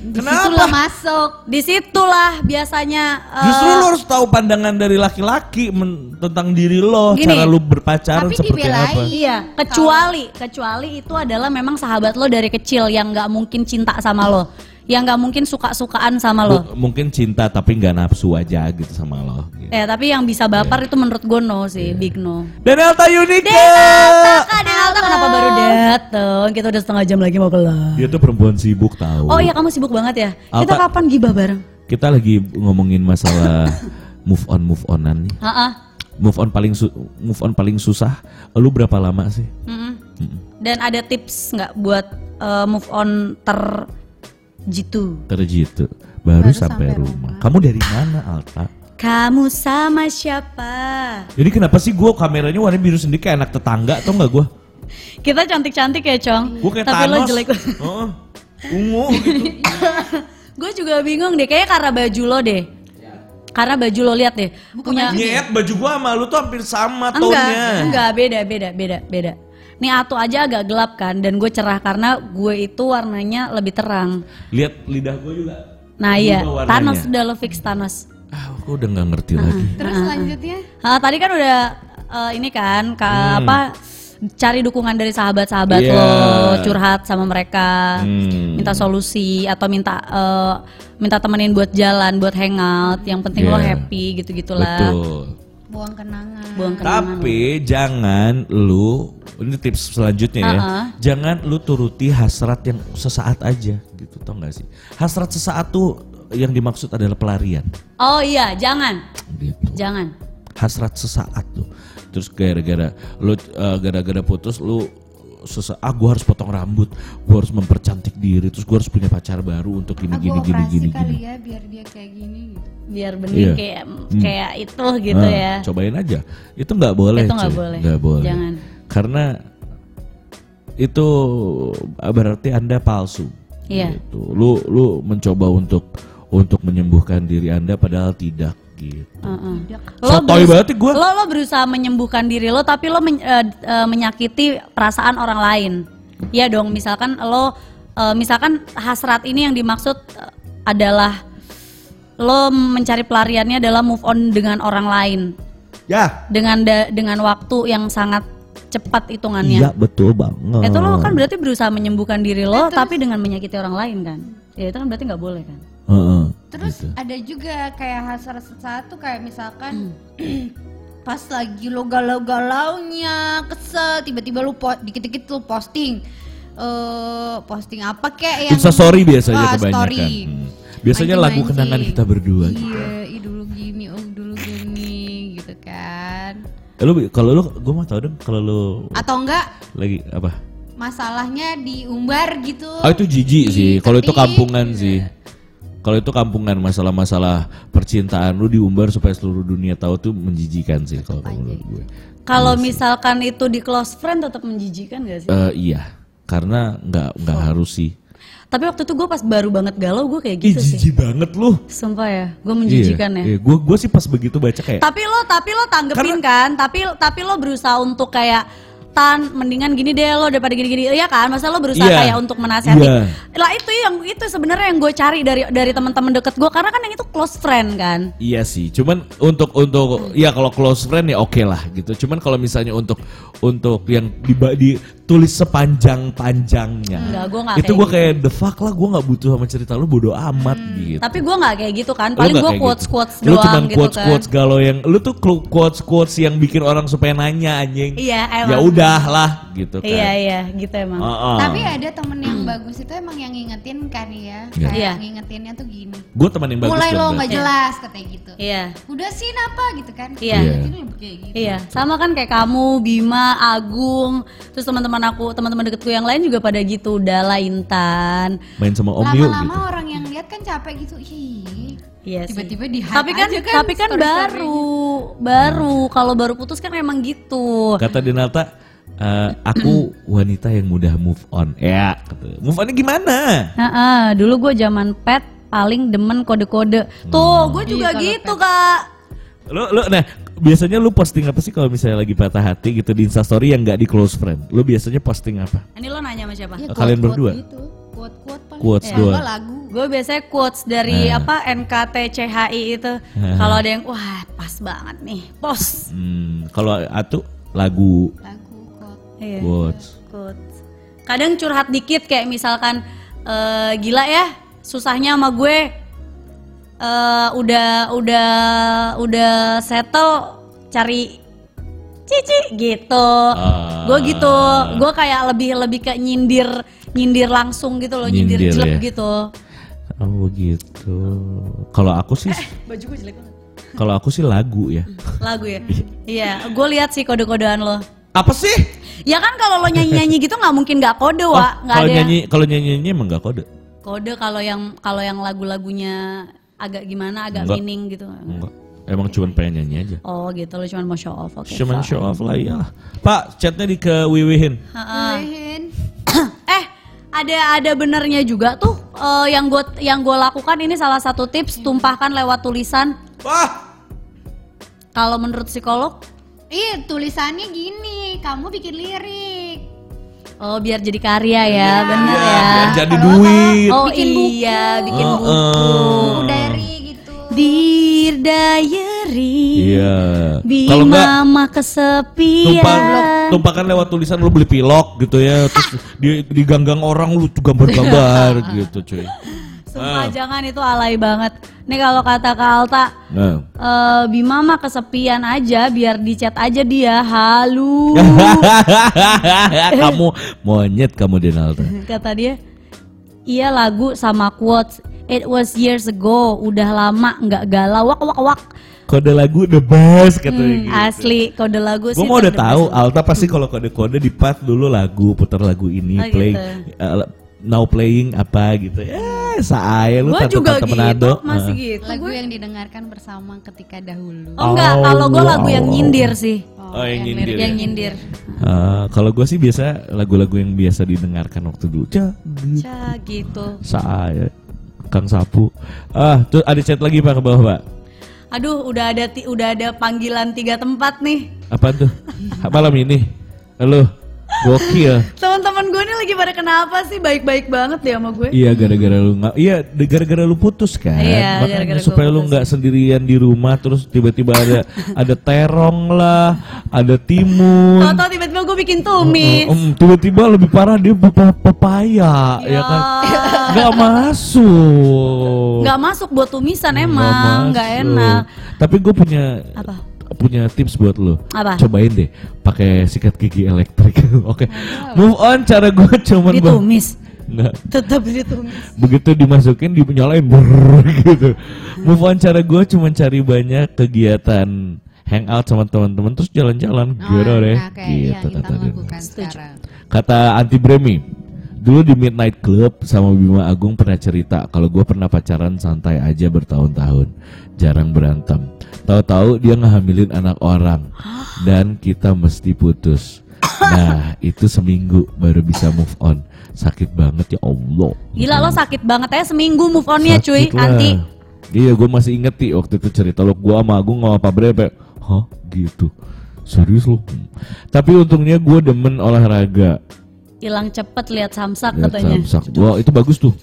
Itu lo masuk. Di situlah biasanya eh, Justru lu harus tahu pandangan dari laki-laki men- tentang diri lo, Gini. cara lu berpacaran Tapi seperti dibelain. apa. Iya, kecuali kecuali itu adalah memang sahabat lo dari kecil yang nggak mungkin cinta sama lo, yang nggak mungkin suka-sukaan sama lo. Mungkin cinta tapi nggak nafsu aja gitu sama lo. gitu. Eh, tapi yang bisa baper itu menurut gue no sih, big no. Dan Elta Yunika. Kak Denalta kenapa baru dateng? Kita udah setengah jam lagi mau kelar. Dia tuh perempuan sibuk tahu. Oh iya kamu sibuk banget ya. Kita Alta- kapan gibah bareng? Kita lagi ngomongin masalah move on move onan nih. Heeh. Move on paling su- move on paling susah. Lu berapa lama sih? Mm-mm. Dan ada tips nggak buat uh, move on terjitu? Terjitu. Baru, Baru sampai, sampai rumah. Kamu dari mana Alta? Kamu sama siapa? Jadi kenapa sih gua kameranya warna biru sendiri kayak anak tetangga atau enggak gua? Kita cantik-cantik ya, Cong. Gua kayak Tapi lo jelek. Heeh. Ungu gitu. gue juga bingung deh, kayaknya karena baju lo deh. Karena baju lo lihat deh, punya Nyet baju gua sama lu tuh hampir sama enggak, tonnya. enggak beda, beda, beda, beda. Nih Atu aja agak gelap kan, dan gue cerah karena gue itu warnanya lebih terang. Lihat lidah gua juga. Nah iya. Thanos udah lo fix Thanos. Ah, aku udah nggak ngerti lagi. Terus selanjutnya? Ah, tadi kan udah eh, ini kan ka, apa cari dukungan dari sahabat-sahabat Hmm. Iya. lo, curhat sama mereka, Hmm. minta solusi atau minta eh, minta temenin buat jalan, buat hangout. Yang penting lo Iya. happy gitu-gitulah. Betul. Buang kenangan. Buang kenangan. Tapi jangan lu ini tips selanjutnya ya. Uh-uh. Jangan lu turuti hasrat yang sesaat aja gitu tau gak sih? Hasrat sesaat tuh yang dimaksud adalah pelarian Oh iya, jangan, gitu. jangan. Hasrat sesaat tuh. Terus gara-gara lu uh, gara-gara putus lu sesaat ah gue harus potong rambut, gue harus mempercantik diri, terus gue harus punya pacar baru untuk gini Aku gini gini gini kali gini. ya biar dia kayak gini gitu. Biar bening Iya. kayak kayak itu gitu Ah, ya. Cobain aja. Itu nggak boleh. Itu nggak boleh. Nggak boleh. Jangan. Karena itu berarti anda palsu. Iya. Gitu. Lu lu mencoba untuk untuk menyembuhkan diri anda padahal tidak gitu. Heeh. Sotoy berus- banget gue. Lo lo berusaha menyembuhkan diri lo tapi lo men- eh, eh, menyakiti perasaan orang lain. Iya dong, misalkan lo eh, misalkan hasrat ini yang dimaksud eh, adalah lo mencari pelariannya adalah move on dengan orang lain Ya. dengan da- dengan waktu yang sangat cepat Iya hitungannya. betul banget. Itu lo kan berarti berusaha menyembuhkan diri lo tapi dengan menyakiti orang lain kan. Ya itu kan berarti nggak boleh kan. Heeh. Terus Gitu. ada juga kayak hasrat satu kayak misalkan Hmm. pas lagi lo galau-galaunya kesel tiba-tiba lu po- dikit-dikit lu posting eh posting apa kayak yang Insta story biasanya Ah, kebanyakan. story. Hmm. Biasanya lagu kenangan kita berdua. gitu. iya ih dulu gini oh dulu gini gitu kan Eh, Lu kalau lu gue mau tahu dong kalau lu atau enggak lagi apa? masalahnya diumbar gitu Oh itu jijik sih. Kalau itu kampungan sih. Kalau itu kampungan masalah-masalah percintaan lu diumbar supaya seluruh dunia tahu tuh menjijikan sih kalau menurut gue. Kalau misalkan itu di close friend tetap menjijikan gak sih? Eh, iya, karena nggak nggak harus sih. Tapi waktu itu gue pas baru banget galau gue kayak Ih gitu sih. jijik banget lu. Sumpah ya, gue menjijikan ya. Iya, gue gue sih pas begitu baca kayak Tapi lo tapi lo tanggepin kan, tapi tapi lo berusaha untuk kayak mendingan gini deh lo daripada gini-gini ya kan masa lo berusaha Iya. kayak untuk menasihati Iya. lah itu yang itu sebenarnya yang gue cari dari dari teman-teman deket gue karena kan yang itu close friend kan Iya sih, cuman untuk untuk ya kalau close friend ya oke lah gitu. Cuman kalau misalnya untuk untuk yang di, ditulis sepanjang panjangnya, Enggak, gua nggak itu kayak gue kayak the fuck lah, gue nggak butuh sama cerita lu bodo amat gitu. tapi gue nggak kayak gitu kan Lu paling gue quotes gitu. quotes Lu doang cuman gitu quotes kan quotes galau yang lu tuh quotes quotes yang bikin orang supaya nanya anjing. Iya, Ya udah lah gitu kan. iya iya gitu emang Heeh. Tapi ada temen yang bagus itu emang yang ngingetin kan ya. Iya. Kayak Iya. ngingetinnya tuh gini. Gue teman yang bagus Mulai lo nggak jelas katanya gitu. iya Udah sih napa gitu kan. Iya. Iya. Jadi lebih kayak gitu. Iya, sama kan kayak kamu, Bima, Agung, terus teman-teman aku, teman-teman deketku yang lain juga pada gitu, udah lah Intan. main sama Om Dio Lama-lama gitu. orang yang lihat kan capek gitu. Ih. Iya sih. Tiba-tiba di Tapi kan, tapi kan baru, baru. Kalau baru putus kan emang gitu. Kata Denalta, "Eh, aku wanita yang mudah move on. Ya, kata. move onnya gimana? Heeh, dulu gue zaman pet paling demen kode-kode. Tuh, gue juga Iya, kalau gitu kak. Lu, lu, nah biasanya lu posting apa sih kalau misalnya lagi patah hati gitu di Instastory yang nggak di close friend? Lu biasanya posting apa? Ini lo nanya sama siapa? Ya, Kalian quote-quote berdua? Gitu. Quote-quote paling. Quotes nggak lagu. Gue biasanya quotes dari apa NKTCHI itu. Kalau ada yang wah pas banget nih, pos. Hmm, kalau atu lagu Lagu quote. Iya. quotes. Quotes. Kadang curhat dikit kayak misalkan eh, gila ya susahnya sama gue eh, udah udah udah settle cari cici gitu. Ah. Gue gitu, gue kayak lebih lebih ke nyindir nyindir langsung gitu loh, nyindir, Nyindir jelek ya. gitu. Oh begitu. Kalau aku sih, Baju gue jelek banget. kalau aku sih lagu ya. Lagu ya? Iya, gue lihat sih kode-kodean lo. Apa sih? Ya kan kalau lo nyanyi-nyanyi gitu nggak mungkin nggak kode, Oh, wa. Nggak kalau ada yang- nyanyi kalau nyanyi nyanyi emang nggak kode. kode kalau yang kalau yang lagu-lagunya agak gimana agak Enggak. meaning gitu Enggak. Emang cuma pengen nyanyi aja. oh gitu lo cuma mau show off oke Cuman fine. show off lah ya. Pak, chatnya di ke Wiwihin. Wihin. eh ada ada benernya juga tuh eh, yang gue yang gue lakukan ini salah satu tips tumpahkan lewat tulisan Wah, kalau menurut psikolog Ih, tulisannya gini, kamu bikin lirik. oh biar jadi karya ya bener Iya, ya biar jadi Kalau duit. oh bikin buku. iya bikin Oh, buku Buku diary gitu. Dear Diary Iya. Kalau enggak mah kesepian tumpah tumpahkan lewat tulisan lu beli pilok gitu ya terus di diganggang orang lu gambar-gambar gitu cuy. Sumpah jangan itu alay banget. Nih kalau kata Kak Alta, Nah. eh, Bima mah kesepian aja biar di chat aja dia. Halu. kamu monyet kamu Denalta. kata dia. Iya lagu sama quotes. It was years ago, udah lama nggak galau. Wak wak wak. Kode lagu the best katanya Hmm, gitu. Asli kode lagu Gue sih. mau udah tahu. Alta pasti kalau kode-kode di part dulu lagu putar lagu ini Oh, play gitu. uh, now playing apa gitu. Eh, saya lu Gua tante juga tante gitu, Manado. masih Uh. gitu. Lagu yang didengarkan bersama ketika dahulu. Oh enggak, kalau gue lagu yang Oh. nyindir sih. Oh, yang nyindir. Yang ya. nyindir. Uh, kalau gue sih biasa lagu-lagu yang biasa didengarkan waktu dulu. Cah, Cah gitu. saya Kang Sapu. Ah, tuh ada chat lagi Pak ke bawah, Pak. Aduh, udah ada ti- udah ada panggilan tiga tempat nih. Apa tuh? Malam ini. Halo. Gokil. Teman-teman gue ini lagi pada kenapa sih baik-baik banget deh sama gue. Iya gara-gara lu nggak, iya gara-gara lu putus kan, Iya, makanya gara-gara gua supaya lu nggak sendirian di rumah terus tiba-tiba ada ada terong lah, ada timun, Tahu-tahu tiba-tiba gue bikin tumis. Em, tiba-tiba lebih parah dia pepa- pepaya, ya kan, nggak masuk, Nggak masuk buat tumisan emang, masuk. enak. Tapi gue punya Apa? Punya tips buat lo. Apa? Cobain deh, pakai sikat gigi elektrik. Oke, move on. Cara gue cuman Ditumis. Nggak. Tetap ditumis. begitu dimasukin dinyalain brrrr, gitu move on cara gue cuma cari banyak kegiatan hangout sama teman-teman terus jalan-jalan gitu deh nah, kayak yang gitu kita kata dia. kata anti Bremi dulu di Midnight Club sama Bima Agung pernah cerita kalau gue pernah pacaran santai aja bertahun-tahun jarang berantem tahu-tahu dia ngehamilin anak orang dan kita mesti putus nah itu seminggu baru bisa move on sakit banget ya Allah Gila lo sakit banget ya seminggu move onnya cuy. Sakit lah. Anti. Iya gue masih inget ti waktu itu cerita lo gue sama Agung sama Bre kayak, Hah gitu Serius lo. Tapi untungnya gue demen olahraga Hilang cepet lihat samsak Lihat katanya. samsak. Wah itu bagus tuh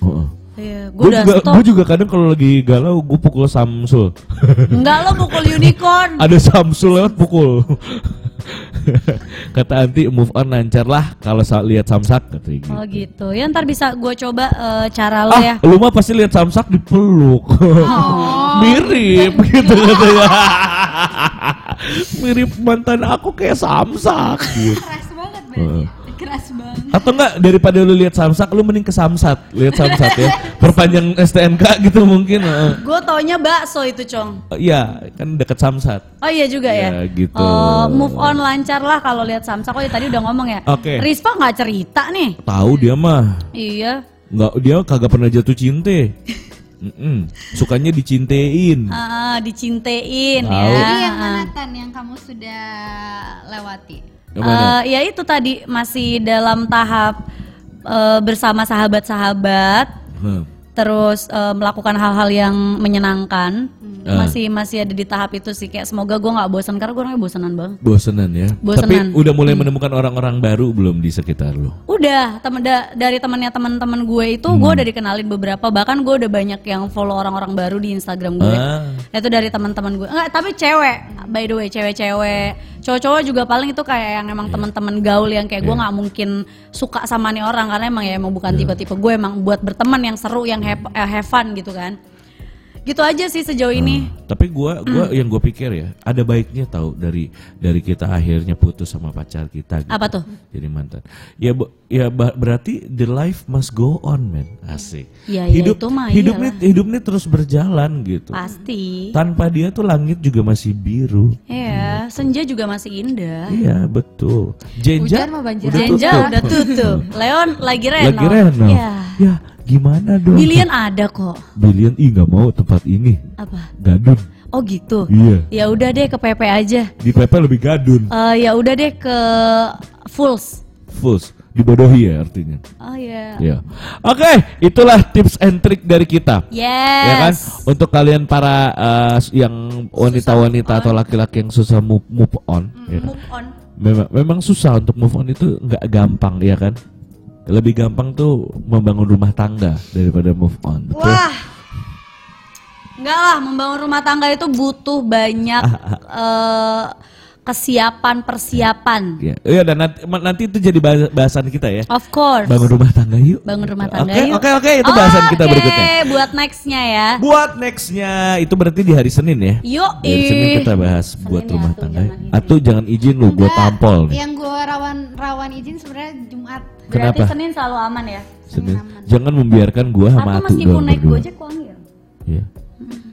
Heeh. Iya, gue Gue juga, stop. gua juga kadang kalau lagi galau gue pukul Samsul Enggak lo pukul unicorn. Ada Samsul lewat pukul Kata Anti move on lancar lah kalau sa- lihat samsak katanya gitu. Oh gitu. Ya ntar bisa gue coba eh, cara lo ah, ya. lu mah pasti lihat samsak dipeluk. Oh. Mirip gitu katanya. Mirip mantan aku kayak samsak gitu. Keras banget. Keras banget. Atau enggak daripada lu lihat samsak lu mending ke samsat, lihat samsat ya. Perpanjang STNK gitu mungkin. heeh. Gue taunya bakso itu cong. Iya, kan deket samsat. Oh iya juga ya. Ya, gitu. Oh, move on lancar lah kalau lihat samsak. Oh ya tadi udah ngomong ya. Oke. Rispa nggak cerita nih. Tahu dia mah. Iya. Enggak dia kagak pernah jatuh cinta. Mm-mm. Sukanya dicintein. Ah, dicintein Tahu. ya. Jadi yang mana Tan yang kamu sudah lewati? Eh, ya itu tadi masih dalam tahap eh, bersama sahabat-sahabat, Hah. terus eh, melakukan hal-hal yang menyenangkan. Ah. Masih masih ada di tahap itu sih. Kayak semoga gue nggak bosan karena gue orangnya bosanan banget. Bosenan ya. Bosenan. Tapi udah mulai menemukan orang-orang baru belum di sekitar lu? Udah, temen da- dari temannya teman-teman gue itu Hmm. gue udah dikenalin beberapa, bahkan gue udah banyak yang follow orang-orang baru di Instagram gue. Ah. Itu dari teman-teman gue. Enggak, tapi cewek. By the way, cewek-cewek. Cowok-cowok juga paling itu kayak yang Iya. emang teman-teman gaul yang kayak gue nggak mungkin suka sama nih orang karena emang ya emang bukan Iya. tipe-tipe gue emang buat berteman yang seru, yang have, eh, have fun gitu kan. Gitu aja sih sejauh ini. Tapi gua gua Hmm. yang gue pikir ya, ada baiknya tahu dari dari kita akhirnya putus sama pacar kita gitu. Apa tuh? Jadi mantan. Ya bu- ya berarti the life must go on, man. Asik. Ya, ya, hidup itu mah hidup iyalah. nih hidup nih terus berjalan gitu. Pasti. Tanpa dia tuh langit juga masih biru. Iya, senja juga masih indah. Iya, betul. Jenja Hujan mah banjir udah Jenja tutup. udah tutup. Leon lagi renov. Lagi renov. Ya. Ya, gimana dong? Bilian ada kok. Bilian ih nggak mau tempat ini. Apa? Gadun. Oh gitu. Iya. Ya udah deh ke PP aja. Di PP lebih gadun. Eh ya udah deh ke Fulls. Fulls. Dibodohi ya artinya. Oh ya. Ya. Oke, itulah tips and trick dari kita. Yes. Ya kan? Untuk kalian para uh, yang wanita-wanita atau laki-laki yang susah move, move on, ya kan? Move on. Memang memang susah untuk move on itu nggak gampang ya kan? Lebih gampang tuh membangun rumah tangga daripada move on. Betul? Wah. Enggak lah, membangun rumah tangga itu butuh banyak eh, kesiapan persiapan. Ya, iya dan nanti, nanti itu jadi bahas- bahasan kita ya. Of course. Bangun rumah tangga yuk. Bangun rumah tangga Oke, yuk. oke, oke, itu bahasan kita Oke, berikutnya. buat nextnya ya. Buat nextnya itu berarti di hari Senin ya. Yuk, Di hari Senin kita bahas buat ya, rumah tuh, tangga. Atau jangan izin lu, gue Enggak, tampol nih. Yang gue rawan rawan izin sebenarnya Jumat. Berarti Kenapa? Senin selalu aman ya. Senin. Jangan membiarkan gua sama Atau Atu meskipun naik. Gojek wangi ya? Iya.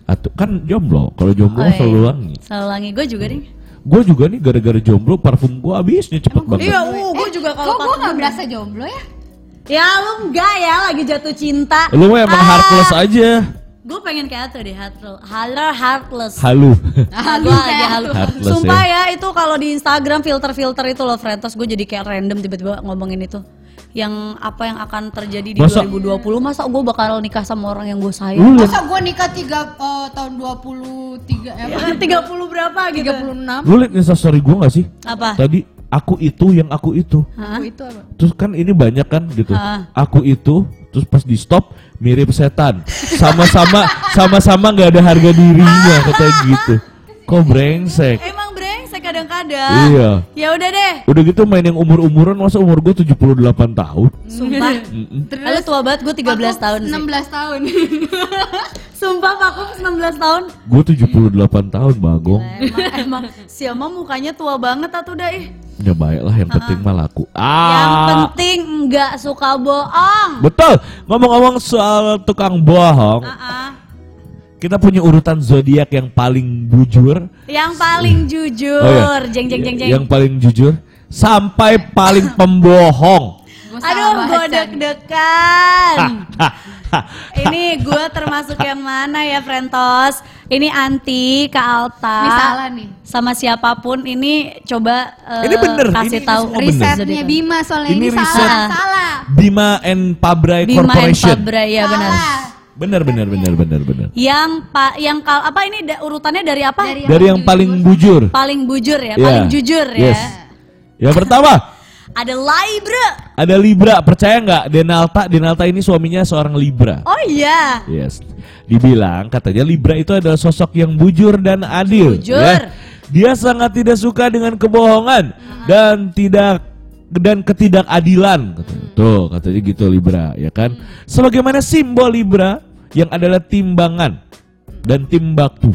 Atu kan jomblo. Kalau jomblo Oh, iya. selalu wangi. Selalu wangi gue juga nih. Gue juga nih gara-gara jomblo parfum gue habisnya cepet banget. Iya, uh, gue juga kalau Kok gue gak berasa jomblo ya? Ya lu enggak ya lagi jatuh cinta. Lu mah emang Ah. heartless aja. Gue pengen kayak tuh deh heartless. Haler heartless. Halu. Ah, gua lagi halu. Heartless Sumpah ya. itu kalau di Instagram filter-filter itu loh Frentos gue jadi kayak random tiba-tiba ngomongin itu. Yang apa yang akan terjadi di Masa- 2020 masa gue bakal nikah sama orang yang gue sayang. Liat, Masa gue nikah tiga, eh, tahun 23 eh, Ya kan 30 berapa gitu. 36 lu liat instastory gue gak sih? Apa? Tadi aku itu yang aku itu. Hah? Aku itu apa? Terus kan ini banyak kan gitu. Ah. Aku itu terus pas di stop mirip setan. Sama-sama sama-sama nggak ada harga dirinya katanya gitu. Kok brengsek? Emang brengsek kadang-kadang. Iya. Ya udah deh. Udah gitu main yang umur-umuran masa umur gue 78 tahun. Sumpah. Mm-mm. Lalu tua banget gue 13 tahun sih. 16 tahun. Sumpah Pak Kum 19 tahun. Gue 78 tahun bagong. Emang, emang si Ama mukanya tua banget atuh dah ih. Ya baik lah yang penting mah laku. Yang Ah. penting nggak suka bohong. Betul. Ngomong-ngomong soal tukang bohong, Ah-ah. Kita punya urutan zodiak yang paling bujur. Yang paling jujur. Oh, iya. Jeng jeng jeng jeng. Yang paling jujur sampai paling pembohong. Aduh, gue deg-degan. Ini gue termasuk yang mana ya, Frentos? Ini Anti, Kak Alta. Ini salah nih. Sama siapa pun ini coba eh, Ini bener, kasih ini tahu bener. Risetnya Bima soalnya Ini ini, riset. salah, salah. Bima and Pabrai Bima and Corporation. Fabra ya benar. Salah. Benar benar benar benar benar. Yang pak yang kal apa ini da- urutannya dari apa? Dari Dari yang paling bujur. paling bujur ya, Iya. paling jujur ya. Yes. Yang pertama Ada Libra. ada Libra. Percaya nggak? Denalta, Denalta ini suaminya seorang Libra. Oh iya. Yes. Dibilang katanya Libra itu adalah sosok yang bujur dan adil. Jujur. ya. Dia sangat tidak suka dengan kebohongan dan tidak dan ketidakadilan. Katanya. Tuh katanya gitu Libra, ya kan? Sebagaimana simbol Libra yang adalah timbangan dan timbaktu.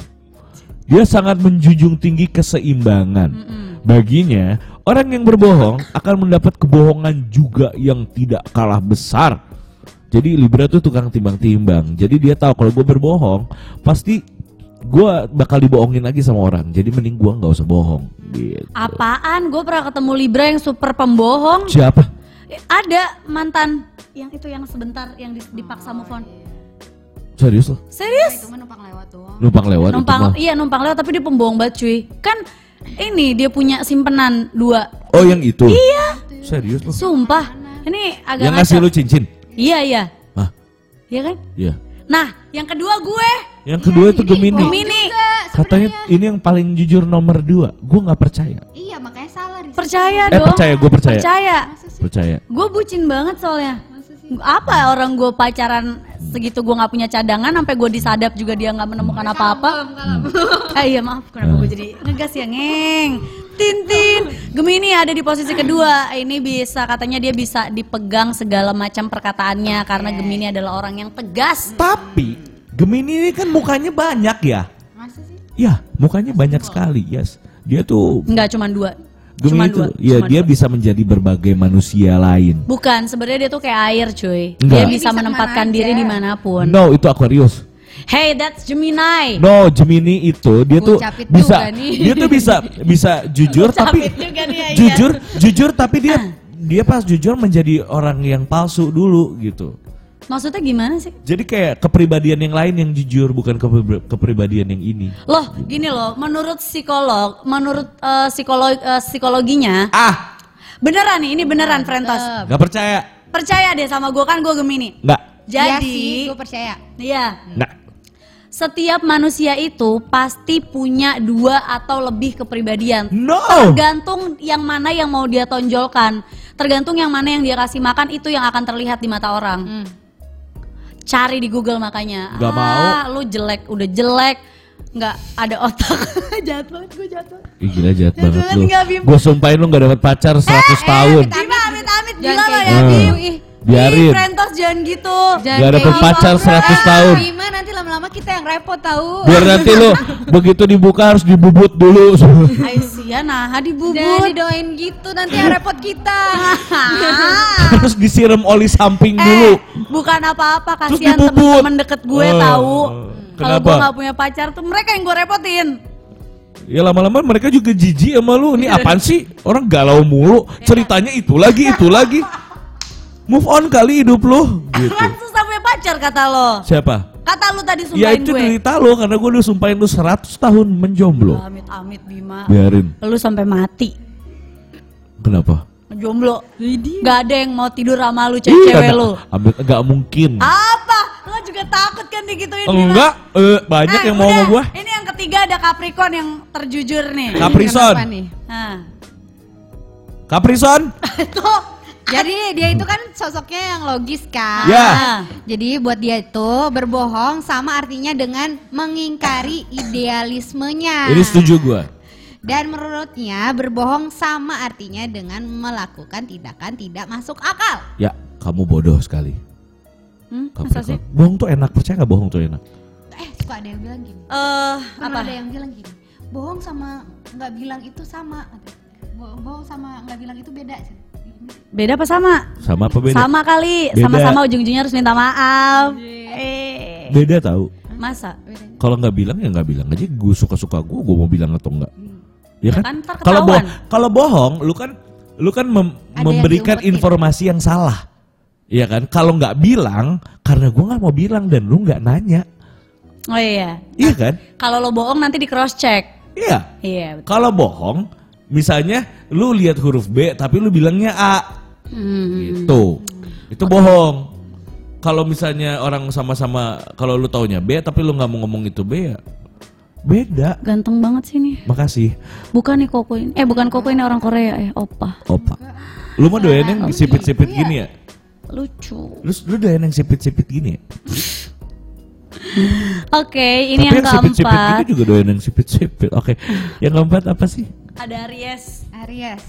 Dia sangat menjunjung tinggi keseimbangan. Baginya, orang yang berbohong akan mendapat kebohongan juga yang tidak kalah besar. Jadi Libra tuh tukang timbang-timbang. Jadi dia tahu kalau gue berbohong, pasti gue bakal dibohongin lagi sama orang. Jadi mending gue nggak usah bohong. Gitu. Apaan? Gue pernah ketemu Libra yang super pembohong. Siapa? Ada mantan yang itu yang sebentar yang dipaksa move on. Serius loh? Serius? Itu mah numpang lewat doang. Numpang lewat itu numpang mah. iya numpang lewat tapi dia pembohong banget cuy. Kan ini dia punya simpenan dua. Oh yang itu? Iya. Serius loh? Sumpah. Ini agak Yang ngasih lu cincin? Iya iya. Hah? Iya kan? Iya. Nah, yang kedua gue Yang kedua itu Gemini. Gemini. Katanya ini yang paling jujur nomor dua. Gue nggak percaya. Iya, makanya salah riset. Percaya Eh dong. percaya, gue percaya. Percaya. Percaya. Gue bucin banget soalnya. Apa orang gue pacaran segitu gue nggak punya cadangan sampai gue disadap juga dia nggak menemukan apa-apa. Ah iya maaf kenapa gue jadi ngegas ya ngeng. Tintin Gemini ada di posisi kedua. Ini bisa katanya dia bisa dipegang segala macam perkataannya karena Gemini adalah orang yang tegas. Tapi Gemini ini kan mukanya banyak ya. Masa sih? Ya, mukanya banyak sekali. Yes. Dia tuh Enggak cuma dua. Gemini Cuma dua. tuh, ya dia dua. bisa menjadi berbagai manusia lain. Bukan, sebenarnya dia tuh kayak air, cuy. Enggak. Dia bisa bisa menempatkan diri di mana pun. No, itu Aquarius. Hey, that's Gemini. No, Gemini itu dia tuh capit bisa dia tuh bisa bisa jujur Gua tapi juga nih, ya, jujur jujur tapi dia dia pas jujur menjadi orang yang palsu dulu gitu. Maksudnya gimana sih? Jadi kayak kepribadian yang lain yang jujur bukan kepri- kepribadian yang ini. Loh, gini loh, menurut psikolog, menurut eh, psikolog eh, psikologinya, Ah, beneran nih, ini beneran Frentos. nggak percaya? Percaya deh sama gue kan gue Gemini. Nggak, Iya Jadi, sih, gue percaya. iya, nggak. Setiap manusia itu pasti punya dua atau lebih kepribadian. No. Tergantung yang mana yang mau dia tonjolkan. Tergantung yang mana yang dia kasih makan itu yang akan terlihat di mata orang. Hmm. Cari di Google makanya. Nggak ah, lu jelek, udah jelek, nggak ada otak. jahat banget gue jahat banget. Ih, gila jahat Ya banget lu. Gue sumpahin lu nggak dapat pacar 100 tahun. Bima, amit amit Jangan gila lo kayak ya gitu. Bim. Biarin. Ih, Frentos jangan gitu. Jangan kayak dapet gitu. pacar 100 tahun. Bima nanti lama-lama kita yang repot tahu. Biar nanti lu begitu dibuka harus dibubut dulu. Aisyah nah Jangan dibubut. didoain gitu nanti yang repot kita. harus disiram oli samping eh, dulu. bukan apa-apa Terus kasihan temen-temen deket gue Oh, tahu. Kalau kenapa? gue nggak punya pacar tuh mereka yang gue repotin. Ya lama-lama mereka juga jijik sama lu. Ini apaan sih? Orang galau mulu. Ceritanya itu lagi, itu lagi. Move on kali hidup lu. Gitu. Kan susah punya pacar kata lo. Siapa? Kata lu tadi Ya sumpahin itu gue. cerita lu karena gue udah sumpahin lu 100 tahun menjomblo. Amit amit Bima. Biarin. Lu sampai mati. Kenapa? Jomblo. Gak ada yang mau tidur sama lu cewek nggak- lu. ambil- nggak mungkin. Apa? Lu juga takut kan digituin Bima? Enggak, eh, banyak Eh, yang mau sama gue. Ini yang ketiga ada Capricorn yang terjujur nih. Capricorn. Kenapa nih? Nah, Caprison? Jadi dia itu kan sosoknya yang logis kan. Ya. Jadi buat dia itu berbohong sama artinya dengan mengingkari idealismenya. Ini setuju gua. Dan menurutnya berbohong sama artinya dengan melakukan tindakan tidak masuk akal. Ya, kamu bodoh sekali. Hmm, masa sih? Bohong tuh enak, percaya nggak bohong tuh enak? Eh suka ada yang bilang gini. Eh, Pernah apa? ada yang bilang gini. Bohong sama nggak bilang itu sama. Bo- Bohong sama nggak bilang itu beda. Beda apa sama? Sama apa beda? Sama kali, Beda. sama-sama ujung-ujungnya harus minta maaf. Eh, Beda tahu. masa? Kalau nggak bilang ya nggak bilang aja. Gue suka-suka gue, gue mau bilang atau enggak. Ya Ya kan? kan, Kalau bohong, kalau bohong, lu kan, lu kan mem- Ada yang memberikan diumpetin. informasi yang salah. Iya kan? Kalau nggak bilang, karena gue nggak mau bilang dan lu nggak nanya. Oh iya. Iya kan? Kalau lo bohong nanti di cross check. Iya. Iya. betul. Kalau bohong, misalnya lu lihat huruf B tapi lu bilangnya A, Hmm. gitu. Itu bohong. Kalau misalnya orang sama-sama, kalau lu taunya B tapi lu nggak mau ngomong itu B ya, beda. Ganteng banget sih nih. Makasih, Bukan nih Koko ini. Eh bukan Koko ini orang Korea ya, Opa. opa. Lu mah doyan yang sipit-sipit gini ya? Lucu. Lu, lu doyan yang sipit-sipit gini ya? Oke, ini Tapi yang sipit-sipit keempat. gitu juga doyan yang sipit-sipit. Oke, yang keempat apa sih? Ada Aries. Aries.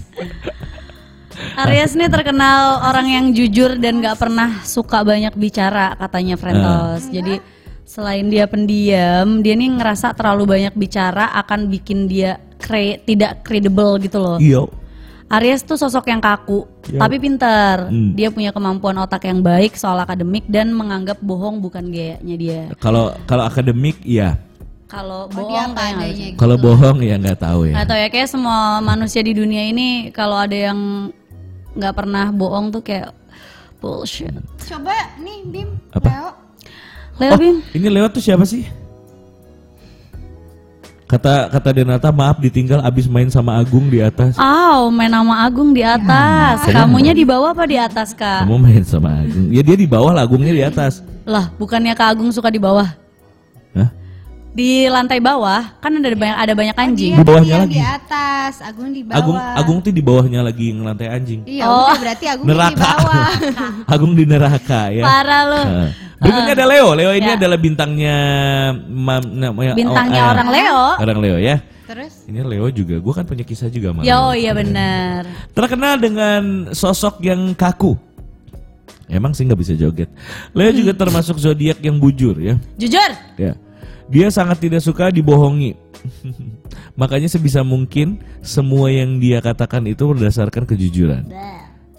Aries nih terkenal orang yang jujur dan gak pernah suka banyak bicara katanya Frentos. Jadi selain dia pendiam, dia nih ngerasa terlalu banyak bicara akan bikin dia kre- tidak credible gitu loh. Iya. Aries tuh sosok yang kaku, Ya. tapi pinter. Hmm. Dia punya kemampuan otak yang baik soal akademik dan menganggap bohong bukan gayanya dia. Kalau kalau akademik iya. Kalau Oh, bohong kayak gitu. Kalau bohong ya nggak tahu ya. Tahu ya kayak semua manusia di dunia ini kalau ada yang nggak pernah bohong tuh kayak bullshit. Coba nih Bim, Apa? Leo. Leo Oh, Bim, ini lewat tuh siapa sih? Kata kata Denata maaf ditinggal abis main sama Agung di atas. Aw, main nama Agung di atas. Kamunya di bawah apa di atas kak? Kamu main sama Agung. Ya dia di bawah lah, Agungnya di atas. Lah, bukannya kak Agung suka di bawah? Hah? Di lantai bawah kan ada banyak ada banyak anjing. Di bawahnya lagi. di atas, Agung di bawah. Agung Agung tuh di bawahnya lagi ngelantai anjing. Iya, Oh. berarti Agung di Neraka. bawah. Agung di neraka ya. Parah lu. Berikutnya ada Leo. Leo ini Ya. adalah bintangnya mam, namanya- Bintangnya oh, orang eh, Leo. Orang Leo ya. Terus Ini Leo juga. Gue kan punya kisah juga sama Leo. oh iya benar. Terkenal dengan sosok yang kaku. Emang sih nggak bisa joget. Leo juga termasuk zodiak yang bujur ya. Jujur. Ya. Dia sangat tidak suka dibohongi. Makanya sebisa mungkin semua yang dia katakan itu berdasarkan kejujuran.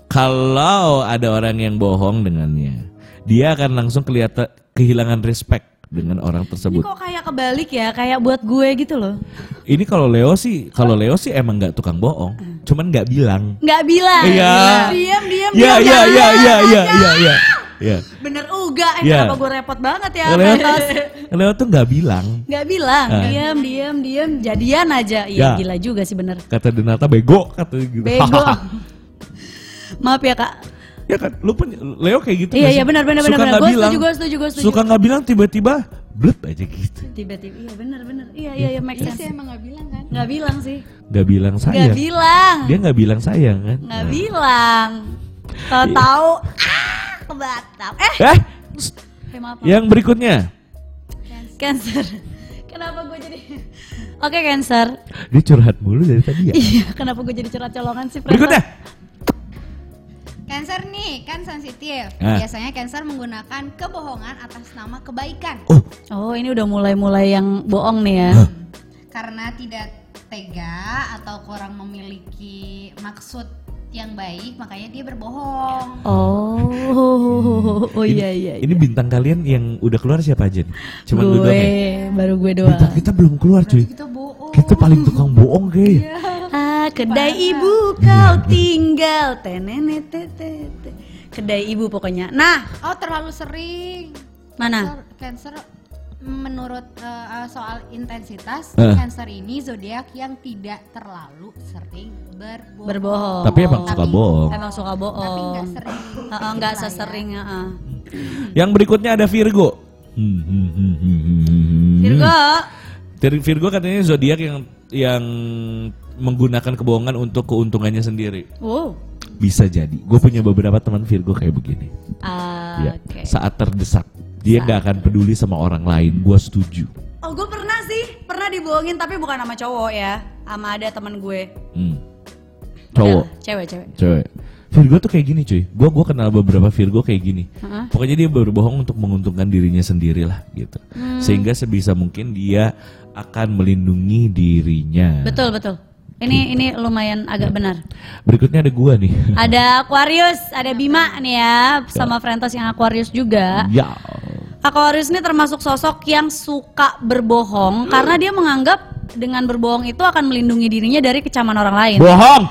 Kalau ada orang yang bohong dengannya, dia akan langsung kelihatan kehilangan respect dengan orang Ini tersebut. kok kayak kebalik ya, kayak buat gue gitu loh. Ini kalau Leo sih, kalau Leo sih emang nggak tukang bohong, cuman nggak bilang. Nggak bilang. Iya. Diam, diam, Iya diam. iya iya iya iya iya iya. Iya. Bener uga, eh, Iya. kenapa gue repot banget ya. Leo? Leo tuh nggak bilang. Nggak bilang, Ah. diam, diam, diam, jadian aja. Ya. Iya gila juga sih bener. Kata Denata bego kata gitu. Bego. Maaf ya kak. Ya kan, lu pun Leo kayak gitu. Iya nggak iya benar benar Suka benar. nggak Gue bilang. setuju, gue setuju, gue setuju. Suka nggak bilang tiba-tiba blep aja gitu. Tiba-tiba, iya benar benar. Iya iya iya make Iya sense. sih emang gak bilang kan? Nggak bilang sih. Gak bilang Nggak sayang. bilang. Dia nggak bilang sayang kan? Nggak bilang. Tahu-tahu ah kebatam. Eh, Eh, eh yang berikutnya. Cancer. Kenapa gue jadi Oke Cancer. Dia curhat mulu dari tadi ya. Iya, kenapa gue jadi curhat colongan sih? Berikutnya. Cancer nih kan sensitif. Ah. Biasanya Cancer menggunakan kebohongan atas nama kebaikan. Oh, Oh, ini udah mulai-mulai yang bohong nih ya. Karena tidak tega atau kurang memiliki maksud yang baik, makanya dia berbohong. Oh, oh iya iya. ini bintang kalian yang udah keluar siapa aja nih? Cuma gue, doang ya? baru gue doang. Bintang kita belum keluar cuy. Kita bohong. Kita paling tukang bohong kayaknya. Kedai ibu kau tinggal. Tenene tete. Kedai ibu pokoknya. Nah, Oh terlalu sering. mana? Cancer, Cancer, menurut eh, soal intensitas, Eh. Cancer ini zodiak yang tidak terlalu sering berbohong. Berbohong. Tapi emang suka bohong. Emang suka Tapi bohong. nggak sering. Heeh, nggak lah ya. sesering, heeh. Yang berikutnya ada Virgo. Hmm, hmm, hmm. Virgo. Virgo katanya zodiak yang yang menggunakan kebohongan untuk keuntungannya sendiri. Wow. Bisa jadi. Gue punya beberapa teman Virgo kayak begini. Ah, Ya, Oke. Saat terdesak, dia nggak akan peduli sama orang lain. Gue setuju. Oh, gue pernah sih, pernah dibohongin tapi bukan sama cowok ya, sama ada teman gue. Hmm. Cowok, Udah, cewek, cewek. cewek. Virgo tuh kayak gini cuy. Gue gua kenal beberapa Virgo kayak gini. Heeh. Pokoknya dia berbohong untuk menguntungkan dirinya sendiri lah gitu. Hmm. Sehingga sebisa mungkin dia akan melindungi dirinya. Betul, betul. Ini ini lumayan agak benar. Berikutnya ada gua nih. Ada Aquarius, ada Bima nih ya, sama Frentos yang Aquarius juga. ya. Aquarius ini termasuk sosok yang suka berbohong karena dia menganggap dengan berbohong itu akan melindungi dirinya dari kecaman orang lain. Bohong.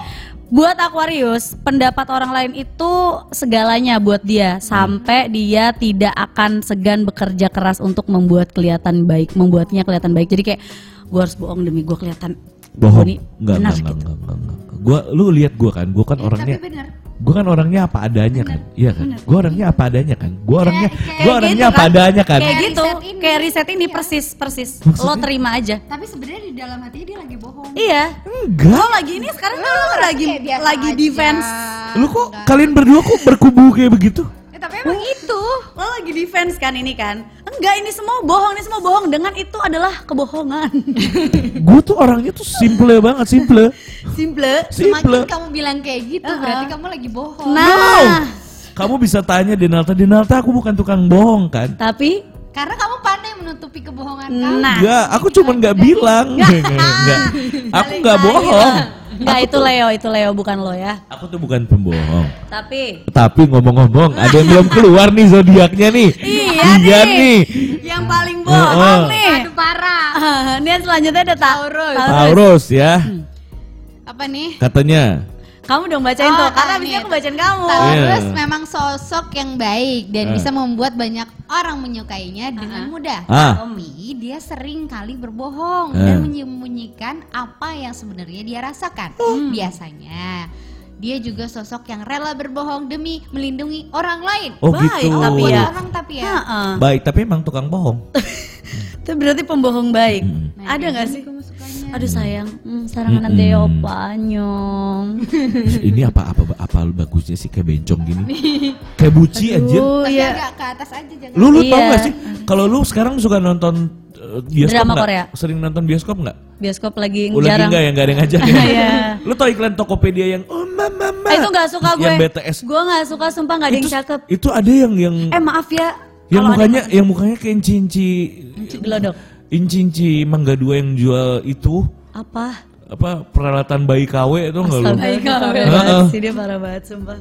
Buat Aquarius, pendapat orang lain itu segalanya buat dia sampai dia tidak akan segan bekerja keras untuk membuat kelihatan baik, membuatnya kelihatan baik. Jadi kayak gue harus bohong demi gue kelihatan Bohong. Enggak, enggak, enggak, gitu. enggak, enggak, enggak. Gua lu lihat gua kan, gua kan Eh, orangnya bener gua kan orangnya apa adanya kan. Iya kan? Gua orangnya apa adanya kan. Gua orangnya kayak gua orangnya gitu apa kan. adanya kan. Kayak gitu, kayak riset ini Iya. persis persis. Lo Maksudnya? terima aja. tapi sebenarnya di dalam hatinya dia lagi bohong Iya. Enggak. Lo lagi ini sekarang kan lo lagi lagi aja. defense. Lu kok kalian berdua kok berkubu kayak begitu? Tapi emang itu Lo lagi defense kan ini kan? Enggak, ini semua bohong, ini semua bohong. Dengan itu adalah kebohongan. Gue tuh orangnya tuh simple banget, simple. Simple. semakin Simple. kamu bilang kayak gitu Uh-uh. berarti kamu lagi bohong Nah, Kamu bisa tanya Denalta, Denalta aku bukan tukang bohong kan? tapi karena kamu pandai menutupi kebohongan kamu Nah. Enggak, aku cuman nggak bilang. Enggak. Aku nggak bohong. Enggak itu Leo, itu Leo bukan lo ya. Aku tuh bukan pembohong. Tapi Tapi ngomong-ngomong, ada yang belum keluar nih zodiaknya nih. Iya nih. yang paling Oh, bohong oh. nih. aduh parah Ini yang selanjutnya ada Taurus. Taurus ya, apa nih Hmm. katanya. Kamu dong bacain Oh, tuh, karena abis ini nih. aku bacain kamu. Taurus Iya. memang sosok yang baik dan Eh. bisa membuat banyak orang menyukainya dengan mudah. Ah. Tapi dia sering kali berbohong Eh. dan menyembunyikan apa yang sebenarnya dia rasakan. Biasanya dia juga sosok yang rela berbohong demi melindungi orang lain. Oh Baik, gitu. tapi ya. orang tapi ya. Heeh. Baik, tapi emang tukang bohong. Itu berarti pembohong baik. Hmm. Nah, Ada nggak sih? Aduh sayang, hmm, sarangan Mm-mm. ande opanyong. Ini apa apa apa bagusnya sih kayak bencong gini? Kayak buci anjir. Oh Tapi iya. agak ke atas aja jangan. Lu lu tau Iya. gak sih kalau lu sekarang suka nonton uh, bioskop Drama nggak? Korea. Sering nonton bioskop nggak? Bioskop lagi Oh, lagi jarang. enggak ya, enggak ada yang ngajak ya. Iya. Lu tau iklan Tokopedia yang oh mama mama. Eh, itu nggak suka gue. Yang BTS. Gue nggak suka, sumpah nggak ada yang itu, cakep. itu ada yang yang Eh maaf ya. yang mukanya yang mukanya kayak inci-inci gelodok. Inci-inci mangga dua yang jual itu Apa? apa peralatan bayi KW itu enggak lu? Heeh. banget sih dia parah banget sumpah.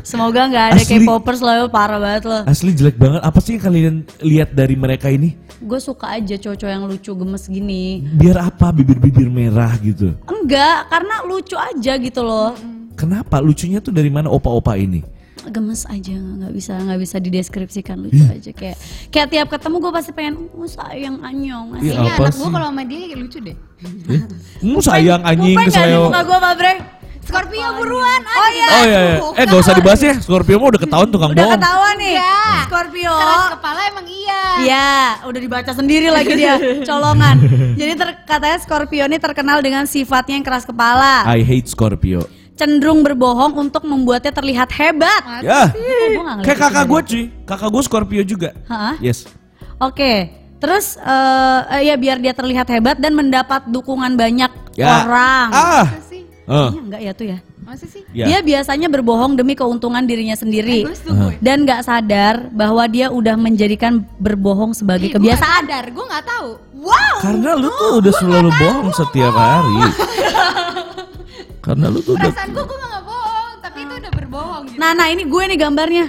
Semoga nggak ada Asli. K-popers loh, parah banget loh. Asli jelek banget. Apa sih yang kalian lihat dari mereka ini? Gue suka aja cowok-cowok yang lucu gemes gini. Biar apa bibir-bibir merah gitu? Enggak, karena lucu aja gitu loh. Kenapa? Lucunya tuh dari mana opa-opa ini? Gemes aja, nggak bisa nggak bisa dideskripsikan lucu aja kayak kayak tiap ketemu gue pasti pengen oh, sayang anyong. Iya, Ini anak gua kalau sama dia kayak lucu deh. Mu sayang anjing kesleo. muka gue Pak Bre? Scorpio buruan. Oh iya. Oh iya, iya. Eh gak usah dibahas ya. Scorpio mah udah ketahuan tukang Udah bohong. ketahuan nih. Enggak. Scorpio. Keras kepala emang iya. Iya, udah dibaca sendiri lagi dia, colongan. Jadi ter- katanya Scorpio ini terkenal dengan sifatnya yang keras kepala, I hate Scorpio. Cenderung berbohong untuk membuatnya terlihat hebat. Ya. Oh, gua ngeliat Kayak kakak gue cuy. Kakak gue Scorpio juga. Hah? Yes. Oke, terus eh, eh, ya biar dia terlihat hebat dan mendapat dukungan banyak Ya. orang. Ah. Oh. Iya, enggak ya tuh ya. Masa sih? Ya. Dia biasanya berbohong demi keuntungan dirinya sendiri. Bagus tuh gue. Dan nggak sadar bahwa dia udah menjadikan berbohong sebagai Ih, gua kebiasaan. sadar, gue nggak tahu. Wow. Karena lu tuh udah selalu bohong setiap hari. Karena lu tuh udah Perasaan gue gue nggak bohong, tapi itu udah berbohong gitu. Nah, nah ini gue nih gambarnya.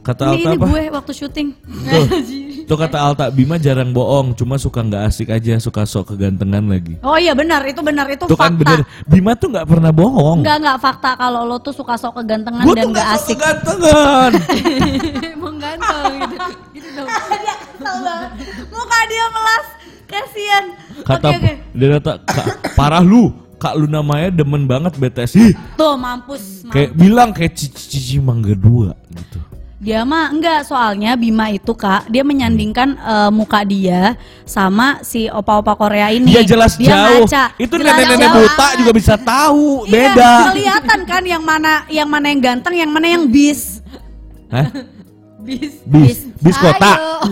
kata Ini, Alta ini apa? gue waktu syuting. Tuh, tuh kata Alta Bima jarang bohong, cuma suka nggak asik aja, suka sok kegantengan lagi. Oh iya benar, itu benar, itu Tuh kan fakta. bener, Bima tuh nggak pernah bohong. Enggak enggak fakta kalau lo tuh suka sok kegantengan Gue dan tuh enggak nggak sok asik. kegantengan. Emang ganteng gitu. Gitu dong. dia kesel banget. Muka dia melas. Kasian. Kata Oke oke. dia kata "Kak, parah lu, Kak lu namanya demen banget BTS. Ih, Tuh mampus. mampus. kayak bilang kayak cici cici mangga dua gitu. Dia mah enggak soalnya Bima itu kak dia menyandingkan eh, muka dia sama si opa-opa Korea ini. Dia jelas dia jauh. ngaca. Itu nenek-nenek jauh. buta juga bisa tahu. Iya, Beda. kelihatan kan yang mana yang mana yang ganteng, yang mana yang bis. Hah? Bis. Bis, bis kota.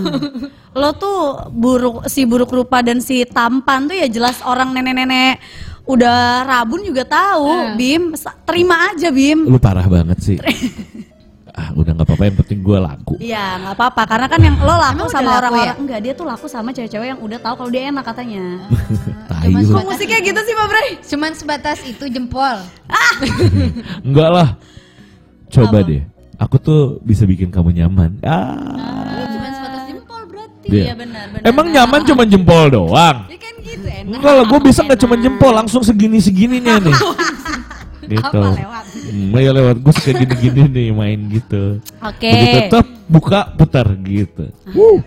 Lo tuh buruk si buruk rupa dan si tampan tuh ya jelas orang nenek-nenek udah rabun juga tahu. Bim, sa- terima aja Bim. Lu parah banget sih. ah, udah nggak apa-apa yang penting gue laku. Iya nggak apa-apa karena kan yang lo laku Emang sama orang-orang ya? enggak dia tuh laku sama cewek-cewek yang udah tahu kalau dia enak katanya. Tai Cuma lu. suara- Kok musiknya gitu sih Mbak Bray? Cuman sebatas itu jempol. Enggak lah. Coba deh. Aku tuh bisa bikin kamu nyaman. Ah. Iya, Iya benar benar. Emang nyaman cuma jempol doang? Ya kan gitu enak. Enggak lah, gue bisa nggak cuma jempol, langsung segini-segininya nih. gitu. Apa lewat? Hmm, ya lewat. Gue suka gini-gini nih main gitu. Oke. Begitu tetap buka putar gitu. Wuh.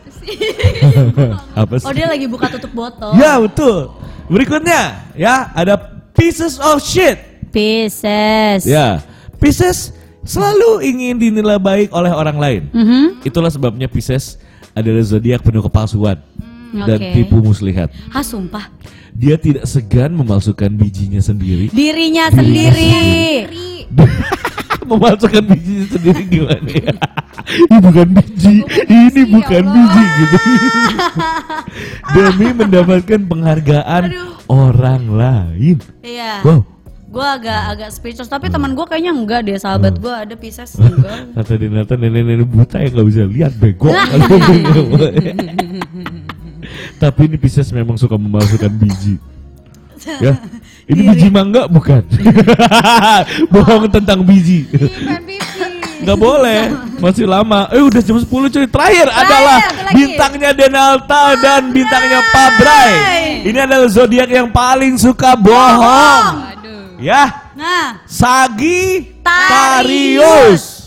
Apa sih? Oh dia lagi buka tutup botol. Ya betul. Berikutnya ya ada pieces of shit. Pisces. Ya, Pisces selalu ingin dinilai baik oleh orang lain. Mhm. Itulah sebabnya Pisces adalah zodiak penuh kepalsuan dan oke. tipu muslihat. Ah sumpah. Dia tidak segan memalsukan bijinya sendiri. Dirinya sendiri. memalsukan bijinya sendiri gimana ya? ini bukan biji, ini bukan ya biji gitu. Demi mendapatkan penghargaan orang lain. Iya. Wow. Gue agak agak speechless tapi teman gue kayaknya enggak deh sahabat gue ada Pisces enggak. Kata Dinata nenek-nenek buta yang nggak bisa lihat bego. Tapi ini Pisces memang suka memalsukan biji. Ya, ini biji mangga bukan? Bohong tentang biji. Nggak boleh, masih lama. Eh udah jam 10 cuy. Terakhir, adalah bintangnya Denalta dan bintangnya Pabrai. Ini adalah zodiak yang paling suka bohong. Ya, Nah, Sagittarius.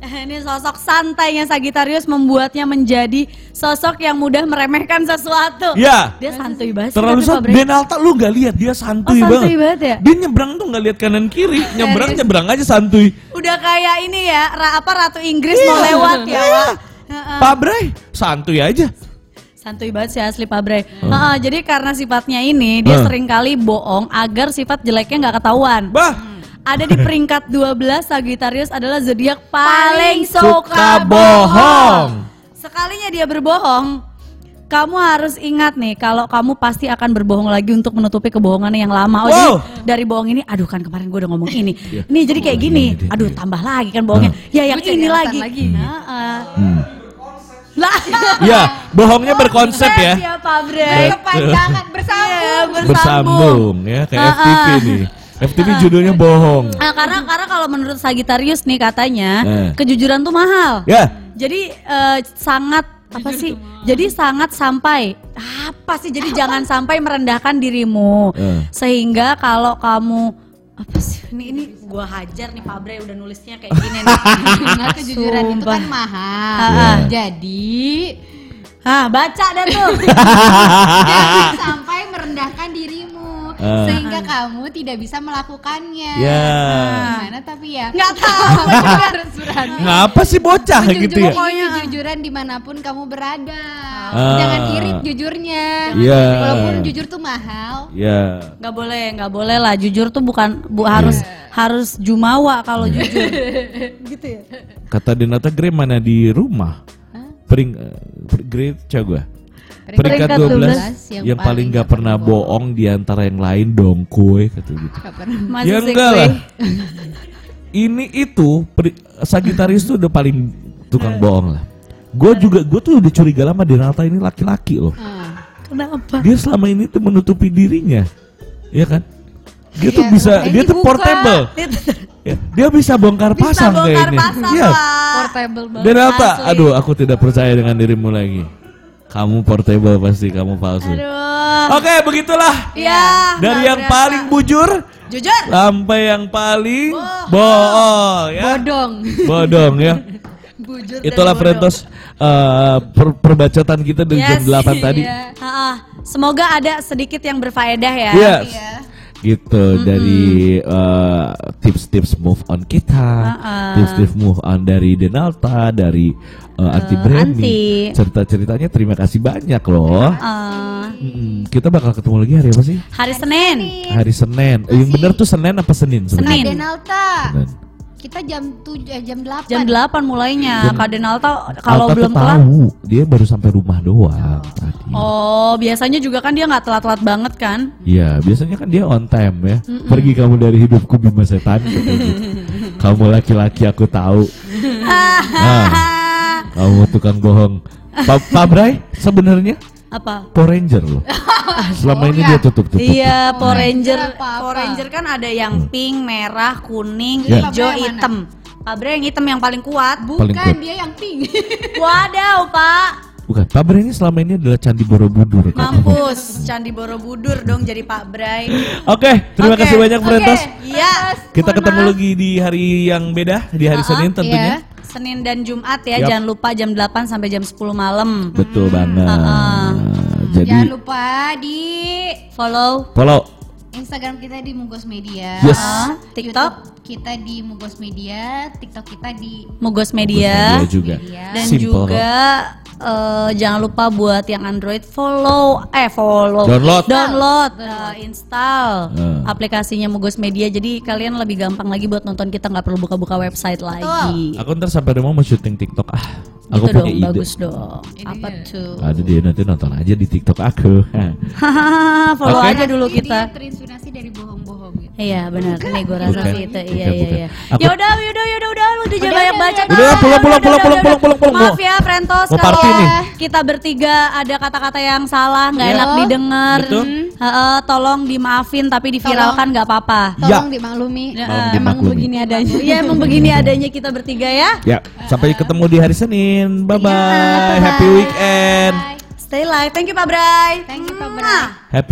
ini sosok santainya Sagittarius membuatnya menjadi sosok yang mudah meremehkan sesuatu. Ya, Dia santuy banget. terlalu. Fabri. Denalta lu gak lihat dia santuy, Oh, santuy banget. banget ya? Dia nyebrang tuh nggak lihat kanan kiri, nyebrang nyebrang aja santuy. Udah kayak ini ya, ra- apa Ratu Inggris mau Iya, lewat ya, iya. Heeh. Pabrai santuy aja. Santuy banget sih asli Pak Bre. Heeh, jadi karena sifatnya ini dia Hmm. sering kali bohong agar sifat jeleknya nggak ketahuan. Bah, Ada di peringkat 12 Sagittarius adalah zodiak paling suka suka bohong. Sekalinya dia berbohong, kamu harus ingat nih kalau kamu pasti akan berbohong lagi untuk menutupi kebohongan yang lama. Oh, Wow. jadi dari bohong ini, aduh kan kemarin gue udah ngomong ini. Nih jadi kayak gini, iya, iya, aduh tambah lagi kan bohongnya. Ya yang ini lagi. lagi. Nah, eh. Hmm. Lah. Ya, bohongnya berkonsep ya. ya Pak Bre. Kepanjangan bersambung. Iya, Bersambung ya kayak Ah, FTV nih. FTV judulnya bohong. Nah, karena karena kalau menurut Sagittarius nih katanya Eh. kejujuran tuh mahal. Ya, Jadi eh, sangat apa sih? Jadi sangat sampai apa sih? Jadi jangan sampai merendahkan dirimu Eh. sehingga kalau kamu apa? Ini ini gua hajar nih Pak Bre udah nulisnya kayak gini nih. Nah, kejujuran itu Sumpah. kan mahal. Ah. Jadi Hah, baca dah tuh. jangan sampai Ah. sehingga kamu tidak bisa melakukannya. Ya. Gimana tapi ya? Nggak tahu. harus berani. ngapa sih bocah gitu ya? Pokoknya jujuran di mana pun kamu berada. Ah. Jangan irit jujurnya. Iya. Walaupun jujur tuh mahal. Ya. nggak boleh, nggak boleh lah. Jujur tuh bukan bu harus harus jumawa kalau jujur. gitu ya. Kata Denata Gre mana di rumah? Pering uh, Gre coba. Peringkat Peringkat 12 yang, paling gak pernah bohong di antara yang lain dong kue kata gitu. Ya enggak lah. Ini itu Sagittarius tuh udah paling tukang bohong lah. Gue juga gue tuh udah curiga lama Denata ini laki-laki loh. Ah. Kenapa? Dia selama ini tuh menutupi dirinya, ya kan? Dia tuh Iya, bisa, makanya dia tuh dibuka. portable. Ya, dia bisa bongkar Bisa pasang bongkar kayaknya. pasang Iya. lah. Portable banget. Denata, aduh aku tidak percaya dengan dirimu lagi. Kamu portable pasti, kamu palsu. Aduh. Oke, begitulah. Ya. Dari yang berasa. paling bujur jujur. sampai yang paling bohong ya. Bodong. Bodong ya. Bujur Itulah. Frentos eh, per- perbacotan kita dari jam Yes. 8 tadi. Iya. Ha-ha. Semoga ada sedikit yang berfaedah ya. Yes. Iya. Gitu dari eh, tips-tips move on kita, Uh-uh. tips-tips move on dari Denalta, dari eh, anti. Branding, cerita-ceritanya terima kasih banyak loh. Eh, Mm-mm. Kita bakal ketemu lagi hari apa sih? hari Senin. Hari Senin. Eh, yang benar tuh Senin apa Senin? Senin. sebenarnya? Denalta. Senin. Kita jam 7 eh, jam 8. Jam 8 mulainya. Kak Denalta kalau Alta belum tahu, dia baru sampai rumah doang tadi. Oh, biasanya juga kan dia nggak telat-telat banget kan? Iya, biasanya kan dia on time ya. Pergi kamu dari hidupku bima setan. katanya. kamu laki-laki aku tahu. nah, kamu tukang bohong. Pak Pak Bray sebenarnya Apa? Power Ranger loh. Selama ini dia tutup-tutup. Iya, Power Ranger Ranger. Power Ranger kan ada yang pink, merah, kuning, Ya. hijau, hitam. Pak Bre yang hitam yang paling kuat. Paling Bukan kuat. dia yang pink. Wadaw, Pak. Bukan, Pak Bray ini selama ini adalah Candi Borobudur. Mampus, Candi Borobudur dong jadi Pak Bray. Oke, terima Oke, kasih banyak Frentos. Iya. Kita mohon ketemu maaf. lagi di hari yang beda, di hari Uh-uh, Senin tentunya. iya. Senin dan Jumat ya, Yap. jangan lupa jam 8 sampai jam 10 malam. Betul banget. Uh-uh. Jadi Jangan lupa di Follow follow Instagram kita di Mugos Media. Yes. uh, TikTok YouTube kita di Mugos Media, TikTok kita di Mugos media Media. juga. Media. Dan Simple juga eh, jangan lupa buat yang Android follow eh follow Download. download eh, install Eh. aplikasinya Mugos Media jadi kalian lebih gampang lagi buat nonton kita nggak perlu buka-buka website lagi. Aku ntar sampai rumah mau syuting TikTok ah. Aku Gitu punya dong, ide. bagus dong. Apa tuh? Ada dia nanti nonton aja di TikTok aku. Hahaha, follow Oke. aja dulu kita. Terinspirasi dari bohong-bohong gitu. Iya benar, nih gue rasa sih itu. Iya iya iya. Ya udah, yaudah, yaudah, udah, lu udah jangan Udah, banyak udah, baca. udah. Udah, pulang, pulang, pulang, pulang, pulang, pulang, pulang. Maaf ya, Frentos, kalau kita bertiga ada kata-kata yang salah, nggak Iya. enak didengar. Heeh, tolong dimaafin tapi diviralkan nggak apa-apa. Tolong dimaklumi. Ya, Tolong emang dimaklumi. begini adanya. Iya, emang begini adanya kita bertiga ya. ya, sampai ketemu di hari Senin. Bye bye. Happy weekend. Stay live. Thank you Pak Bray. Thank you, Pak. Bray. Happy